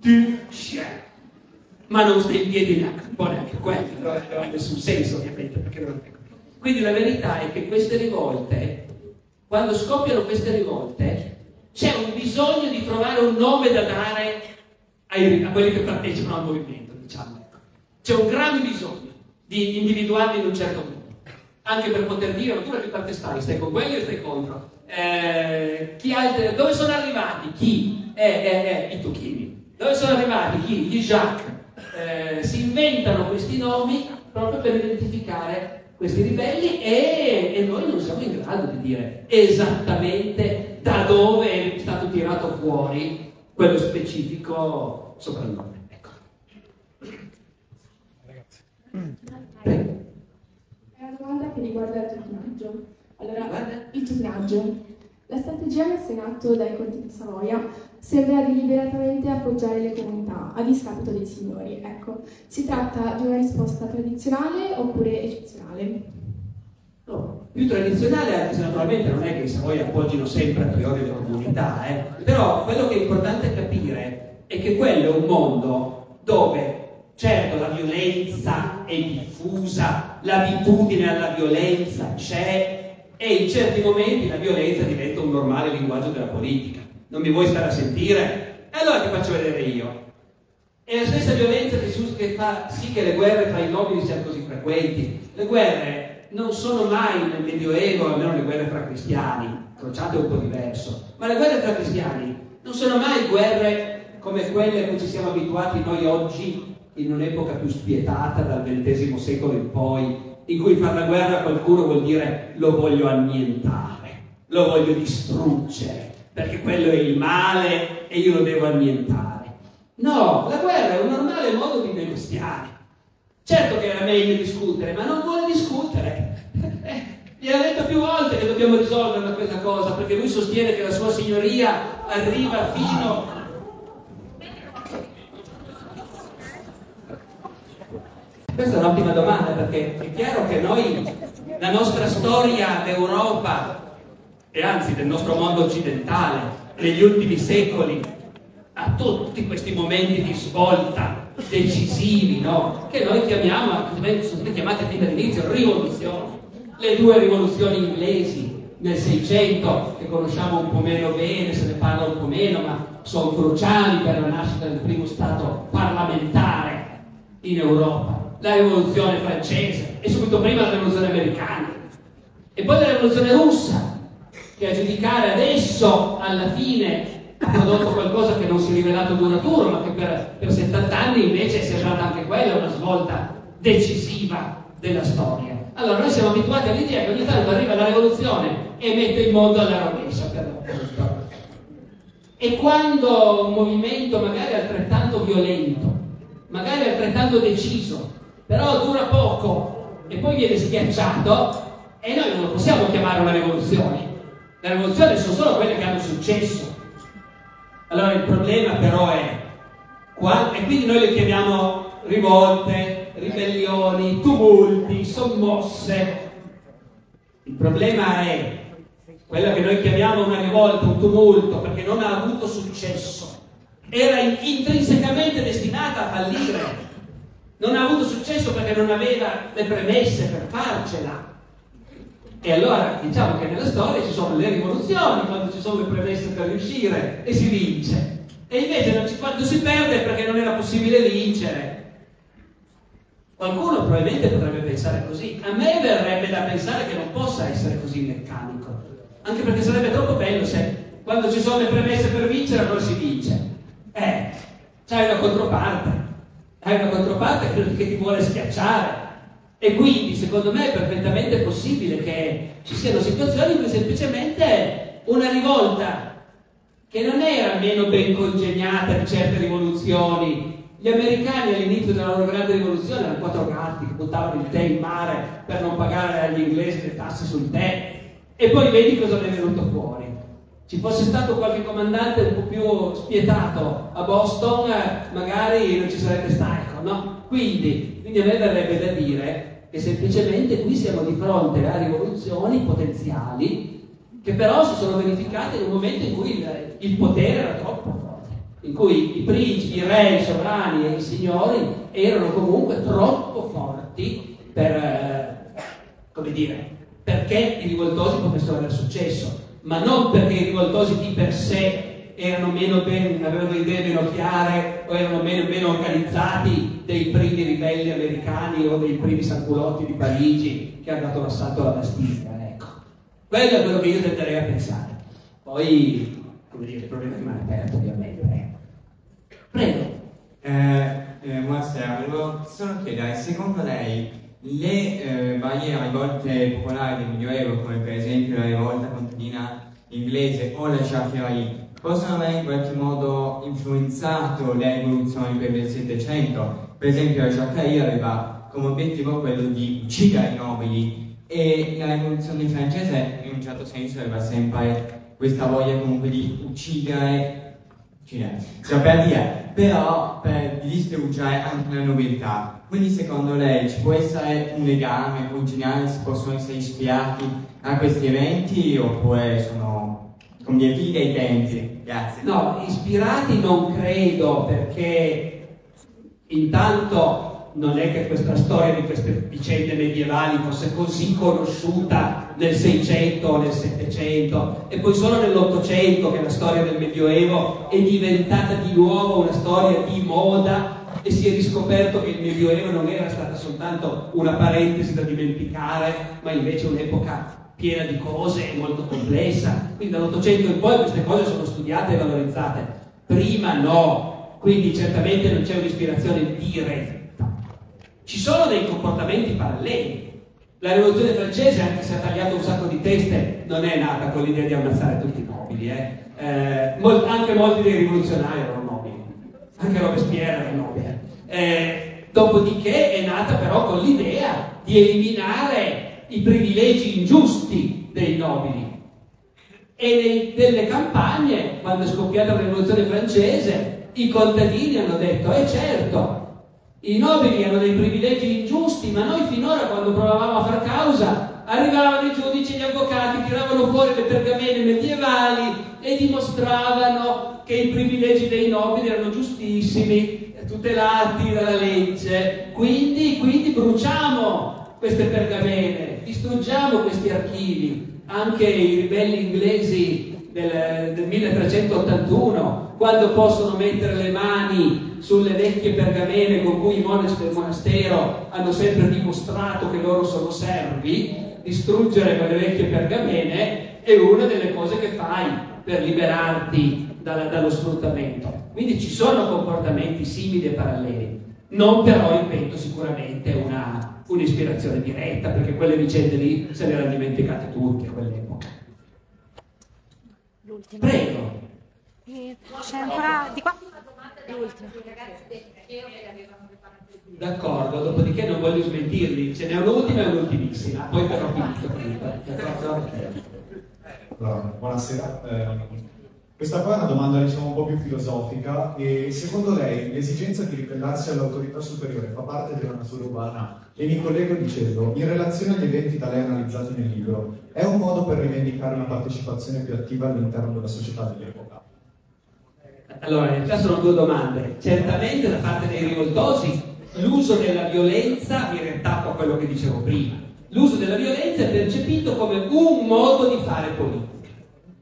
Tuchins. Ma non sta in piedi neanche un po' neanche quello, non ha nessun senso ovviamente. Perché non... Quindi la verità è che queste rivolte, quando scoppiano queste rivolte, c'è un bisogno di trovare un nome da dare ai- a quelli che partecipano al movimento, diciamo. ecco. C'è un gran bisogno di individuarli in un certo modo, anche per poter dire, ma tu da che parte stai? Stai con quelli o stai contro? Eh, chi altri- dove sono arrivati? Chi? Eh, eh, eh, i Tuchini. Dove sono arrivati? Chi? Gli Jacques. Eh, si inventano questi nomi proprio per identificare questi ribelli e, e noi non siamo in grado di dire esattamente da dove è stato tirato fuori quello specifico soprannome. Ecco. Prego. È una domanda che riguarda il tuttinaggio. Allora, il tuttinaggio. La strategia messa in atto dai conti di Savoia sembra deliberatamente appoggiare le comunità a discapito dei signori. Ecco, si tratta di una risposta tradizionale oppure eccezionale? No, più tradizionale, anche se naturalmente non è che i Savoia appoggino sempre a priori le comunità, eh. però quello che è importante capire è che quello è un mondo dove certo la violenza è diffusa, l'abitudine alla violenza c'è e in certi momenti la violenza diventa un normale linguaggio della politica. Non mi vuoi stare a sentire? E allora ti faccio vedere io. È la stessa violenza che, fa sì che le guerre tra i nobili siano così frequenti. Le guerre non sono mai nel Medioevo, almeno le guerre fra cristiani, crociate un po' diverso, ma le guerre fra cristiani non sono mai guerre come quelle a cui ci siamo abituati noi oggi in un'epoca più spietata dal XX secolo in poi, in cui fare la guerra a qualcuno vuol dire lo voglio annientare, lo voglio distruggere, perché quello è il male e io lo devo annientare. No, la guerra è un normale modo di negoziare. Certo che era meglio discutere, ma non vuole discutere. *laughs* Gli ha detto più volte che dobbiamo risolverla questa cosa, perché lui sostiene che la sua signoria arriva fino Questa è un'ottima domanda perché è chiaro che noi, la nostra storia d'Europa e anzi del nostro mondo occidentale, negli ultimi secoli, ha tutti questi momenti di svolta decisivi, no? che noi chiamiamo, sono state chiamate fin dall'inizio rivoluzioni. Le due rivoluzioni inglesi, nel 600 che conosciamo un po' meno bene, se ne parla un po' meno, ma sono cruciali per la nascita del primo Stato parlamentare in Europa, la rivoluzione francese e subito prima la rivoluzione americana e poi la rivoluzione russa che a giudicare adesso alla fine ha prodotto qualcosa che non si è rivelato duraturo ma che per, per 70 anni invece è sembrata anche quella una svolta decisiva della storia. Allora noi siamo abituati all'idea che ogni tanto arriva la rivoluzione e mette il mondo alla rovescia per l'appunto. E quando un movimento magari altrettanto violento, magari altrettanto deciso, però dura poco e poi viene schiacciato, e noi non lo possiamo chiamare una rivoluzione. Le rivoluzioni sono solo quelle che hanno successo. Allora il problema però è, e quindi noi le chiamiamo rivolte, ribellioni, tumulti, sommosse. Il problema è quella che noi chiamiamo una rivolta, un tumulto, perché non ha avuto successo. Era intrinsecamente destinata a fallire. Non ha avuto successo perché non aveva le premesse per farcela. E allora diciamo che nella storia ci sono le rivoluzioni, quando ci sono le premesse per riuscire e si vince. E invece ci, quando si perde perché non era possibile vincere. Qualcuno probabilmente potrebbe pensare così. A me verrebbe da pensare che non possa essere così meccanico. Anche perché sarebbe troppo bello se quando ci sono le premesse per vincere allora si vince. Eh, c'hai una controparte. Hai una controparte che, che ti vuole schiacciare. E quindi secondo me è perfettamente possibile che ci siano situazioni in cui semplicemente una rivolta che non era meno ben congegnata di certe rivoluzioni gli americani all'inizio della loro grande rivoluzione erano quattro gatti che buttavano il tè in mare per non pagare agli inglesi le tasse sul tè. E poi vedi cosa ne è venuto fuori. Ci fosse stato qualche comandante un po' più spietato a Boston, magari non ci sarebbe stato, no? Quindi, quindi a me verrebbe da dire che semplicemente qui siamo di fronte a rivoluzioni potenziali che però si sono verificate in un momento in cui il, il potere era troppo forte in cui i principi, i re, i sovrani e i signori erano comunque troppo forti per, eh, come dire, perché i rivoltosi potessero avere successo, ma non perché i rivoltosi di per sé erano meno ben, avevano idee meno chiare o erano meno, meno organizzati dei primi ribelli americani o dei primi sanculotti di Parigi che hanno dato l'assalto alla Bastiglia. Ecco. Quello è quello che io tenderei a pensare. Poi, come dire, il problema rimane aperto ovviamente. Prego. Eh, eh, buonasera, volevo solo chiedere, secondo lei le eh, varie rivolte popolari del Medioevo, come per esempio la rivolta contadina inglese o la Jacquerie, possono aver in qualche modo influenzato le rivoluzioni per il Settecento? Per esempio la Jacquerie aveva come obiettivo quello di uccidere i nobili e la rivoluzione francese in un certo senso aveva sempre questa voglia comunque di uccidere cioè per dire, però per distruggere anche la nobiltà. Quindi secondo lei ci può essere un legame congeniale, si possono essere ispirati a questi eventi oppure sono figli dei tempi? Grazie. No, ispirati non credo perché intanto non è che questa storia di queste vicende medievali fosse così conosciuta nel 600 o nel 700 e poi solo nell'Ottocento che la storia del Medioevo è diventata di nuovo una storia di moda e si è riscoperto che il Medioevo non era stata soltanto una parentesi da dimenticare, ma invece un'epoca piena di cose e molto complessa. Quindi dall'Ottocento in poi queste cose sono studiate e valorizzate. Prima no, quindi certamente non c'è un'ispirazione diretta. Ci sono dei comportamenti paralleli. La rivoluzione francese, anche se ha tagliato un sacco di teste, non è nata con l'idea di ammazzare tutti i nobili. Eh. Eh, anche molti dei rivoluzionari erano nobili, anche Robespierre era nobile. Eh, dopodiché è nata però con l'idea di eliminare i privilegi ingiusti dei nobili. E nelle campagne, quando è scoppiata la rivoluzione francese, i contadini hanno detto, eh certo, i nobili hanno dei privilegi ingiusti, ma noi finora quando provavamo a far causa arrivavano i giudici e gli avvocati, tiravano fuori le pergamene medievali e dimostravano che i privilegi dei nobili erano giustissimi, tutelati dalla legge. Quindi, quindi bruciamo queste pergamene, distruggiamo questi archivi, anche i ribelli inglesi del, del 1381, quando possono mettere le mani sulle vecchie pergamene con cui i monaci del monastero hanno sempre dimostrato che loro sono servi, distruggere quelle vecchie pergamene è una delle cose che fai per liberarti dalla, dallo sfruttamento. Quindi ci sono comportamenti simili e paralleli, non però, ripeto, sicuramente una, un'ispirazione diretta, perché quelle vicende lì se le erano dimenticate tutte a quell'epoca. L'ultima. Prego. E c'è ancora di qua. L'ultima. D'accordo, dopodiché non voglio smentirli, ce n'è un'ultima e un'ultimissima, poi però finito. D'accordo? Allora, buonasera. Eh, questa qua è una domanda diciamo un po' più filosofica e secondo lei l'esigenza di ribellarsi all'autorità superiore fa parte della natura umana? E mi collego dicendo, in relazione agli eventi da lei analizzati nel libro, è un modo per rivendicare una partecipazione più attiva all'interno della società dell'epoca? Allora, in realtà sono due domande. Certamente da parte dei rivoltosi l'uso della violenza mi riattacco a quello che dicevo prima. L'uso della violenza è percepito come un modo di fare politica.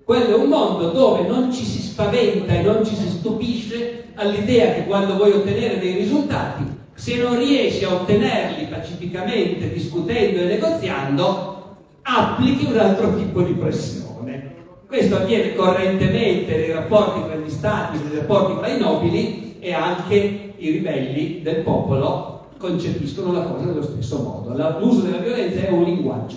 Quello è un mondo dove non ci si spaventa e non ci si stupisce all'idea che quando vuoi ottenere dei risultati, se non riesci a ottenerli pacificamente, discutendo e negoziando, applichi un altro tipo di pressione. Questo avviene correntemente nei rapporti tra gli stati, nei rapporti tra i nobili e anche i ribelli del popolo concepiscono la cosa nello stesso modo. L'uso della violenza è un linguaggio.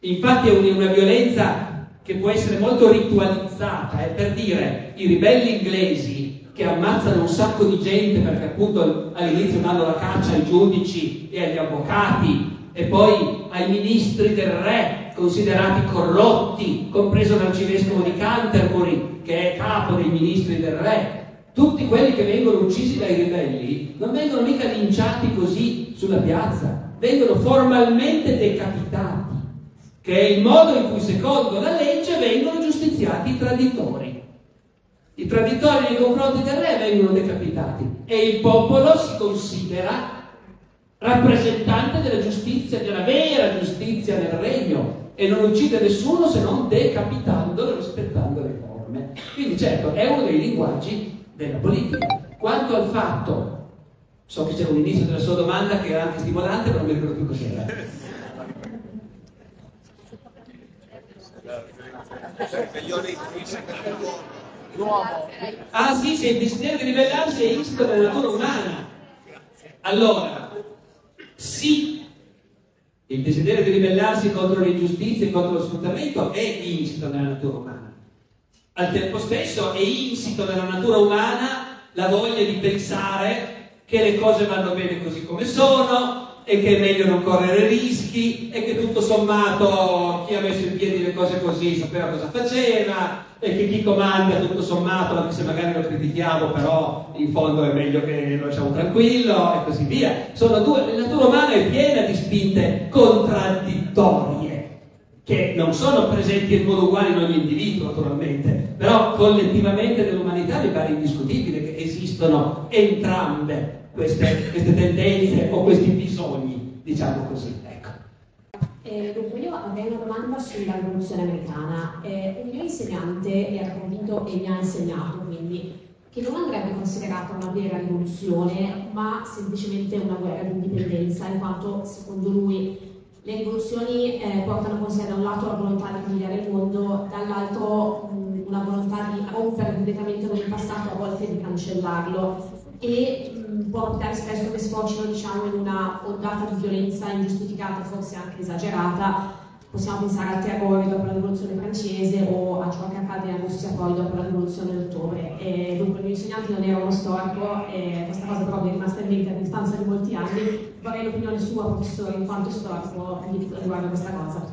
Infatti è una violenza che può essere molto ritualizzata, è per dire i ribelli inglesi che ammazzano un sacco di gente perché appunto all'inizio danno la caccia ai giudici e agli avvocati e poi ai ministri del re considerati corrotti, compreso l'arcivescovo di Canterbury che è capo dei ministri del re. Tutti quelli che vengono uccisi dai ribelli non vengono mica linciati così sulla piazza, vengono formalmente decapitati che è il modo in cui secondo la legge vengono giustiziati i traditori. I traditori nei confronti del re vengono decapitati e il popolo si considera rappresentante della giustizia, della vera giustizia nel regno e non uccide nessuno se non decapitandolo e rispettando le forme. Quindi certo è uno dei linguaggi della politica. Quanto al fatto, so che c'era un inizio della sua domanda che era anche stimolante, però non mi ricordo più cos'era. Ah sì, se il desiderio di ribellarsi è insito nella natura umana. Allora, sì, il desiderio di ribellarsi contro le ingiustizie, contro lo sfruttamento è insito nella natura umana. Al tempo stesso è insito nella natura umana la voglia di pensare che le cose vanno bene così come sono, e che è meglio non correre rischi e che tutto sommato chi ha messo in piedi le cose così sapeva cosa faceva e che chi comanda tutto sommato, anche se magari lo critichiamo, però in fondo è meglio che lo lasciamo tranquillo e così via. Sono due, la natura umana è piena di spinte contraddittorie che non sono presenti in modo uguale in ogni individuo naturalmente, però collettivamente nell'umanità mi pare indiscutibile che esistono entrambe queste, queste tendenze o questi bisogni, diciamo così. Ecco. Eh, dunque, io avrei una domanda sulla rivoluzione americana. Eh, un mio insegnante era convinto e mi ha insegnato quindi che non andrebbe considerata una vera rivoluzione, ma semplicemente una guerra di indipendenza, in quanto secondo lui le rivoluzioni eh, portano con sé da un lato la volontà di cambiare il mondo, dall'altro mh, una volontà di rompere completamente con il passato, a volte di cancellarlo e mh, può portare spesso che sfocino diciamo, in una ondata di violenza ingiustificata, forse anche esagerata. Possiamo pensare al terrore dopo la rivoluzione francese o a ciò che accade in Russia poi dopo la rivoluzione d'ottobre. E dunque il mio insegnante non era uno storico e questa cosa però mi è rimasta in mente a distanza di molti anni. Vorrei l'opinione sua, professore, in quanto storico, riguardo questa cosa.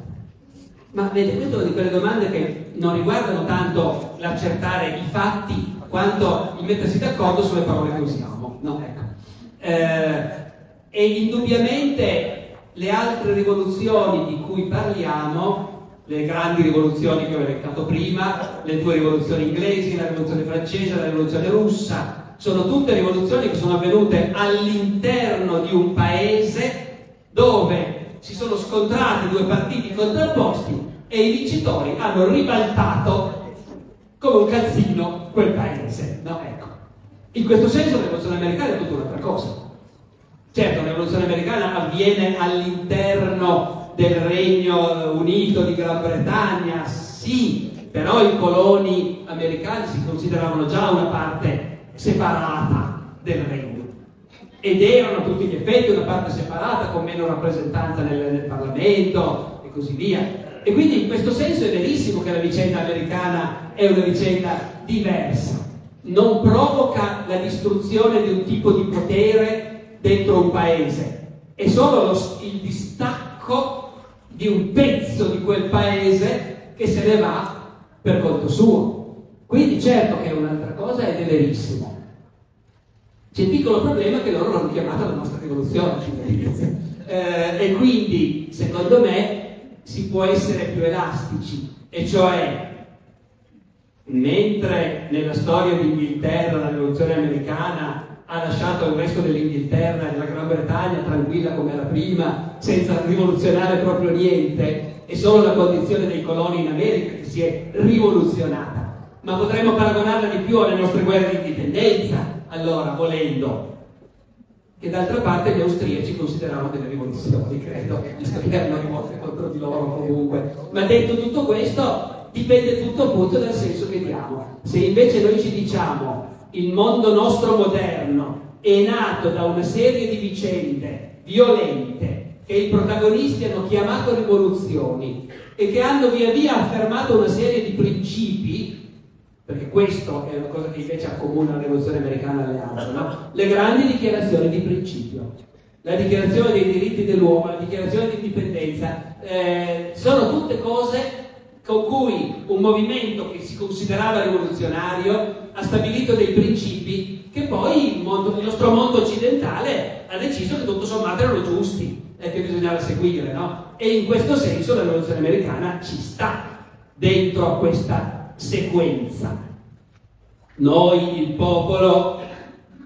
Ma vede, questa è una di quelle domande che non riguardano tanto l'accertare i fatti quanto il mettersi d'accordo sulle parole che usiamo. No, ecco. eh, e indubbiamente le altre rivoluzioni di cui parliamo, le grandi rivoluzioni che ho elencato prima, le due rivoluzioni inglesi, la rivoluzione francese, la rivoluzione russa, sono tutte rivoluzioni che sono avvenute all'interno di un paese dove si sono scontrati due partiti contrapposti e i vincitori hanno ribaltato come un calzino quel paese. No, ecco. In questo senso la rivoluzione americana è tutta un'altra cosa. Certo, la rivoluzione americana avviene all'interno del Regno Unito di Gran Bretagna, sì, però i coloni americani si consideravano già una parte separata del regno ed erano a tutti gli effetti una parte separata con meno rappresentanza nel, nel Parlamento e così via. E quindi in questo senso è verissimo che la vicenda americana è una vicenda diversa. Non provoca la distruzione di un tipo di potere dentro un paese, è solo lo, il distacco di un pezzo di quel paese che se ne va per conto suo. Quindi certo che è un'altra cosa ed è verissimo. C'è il piccolo problema che loro l'hanno chiamata la nostra rivoluzione, eh, e quindi, secondo me, si può essere più elastici, e cioè, mentre nella storia d'Inghilterra la rivoluzione americana ha lasciato il resto dell'Inghilterra e della Gran Bretagna tranquilla come era prima, senza rivoluzionare proprio niente, è solo la condizione dei coloni in America che si è rivoluzionata. Ma potremmo paragonarla di più alle nostre guerre di indipendenza, allora, volendo, che d'altra parte gli austriaci consideravano delle rivoluzioni, credo, visto che erano rivolte contro di loro comunque. Ma detto tutto questo, dipende tutto appunto dal senso che diamo. Se invece noi ci diciamo il mondo nostro moderno è nato da una serie di vicende violente che i protagonisti hanno chiamato rivoluzioni e che hanno via via affermato una serie di principi perché questo è una cosa che invece accomuna la rivoluzione americana alle altre, no? le grandi dichiarazioni di principio, la dichiarazione dei diritti dell'uomo, la dichiarazione di indipendenza, eh, sono tutte cose con cui un movimento che si considerava rivoluzionario ha stabilito dei principi che poi il, mondo, il nostro mondo occidentale ha deciso che tutto sommato erano giusti e che bisognava seguire, no? E in questo senso la rivoluzione americana ci sta dentro a questa sequenza. Noi, il popolo,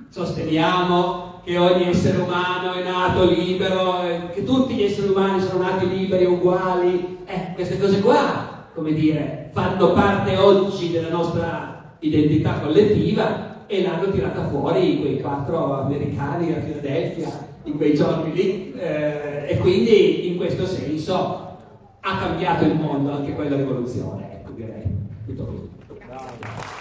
sosteniamo che ogni essere umano è nato libero, che tutti gli esseri umani sono nati liberi e uguali. Eh, queste cose qua, come dire, fanno parte oggi della nostra identità collettiva e l'hanno tirata fuori quei quattro americani a Filadelfia in quei giorni lì eh, e quindi in questo senso ha cambiato il mondo anche quella rivoluzione, obrigado.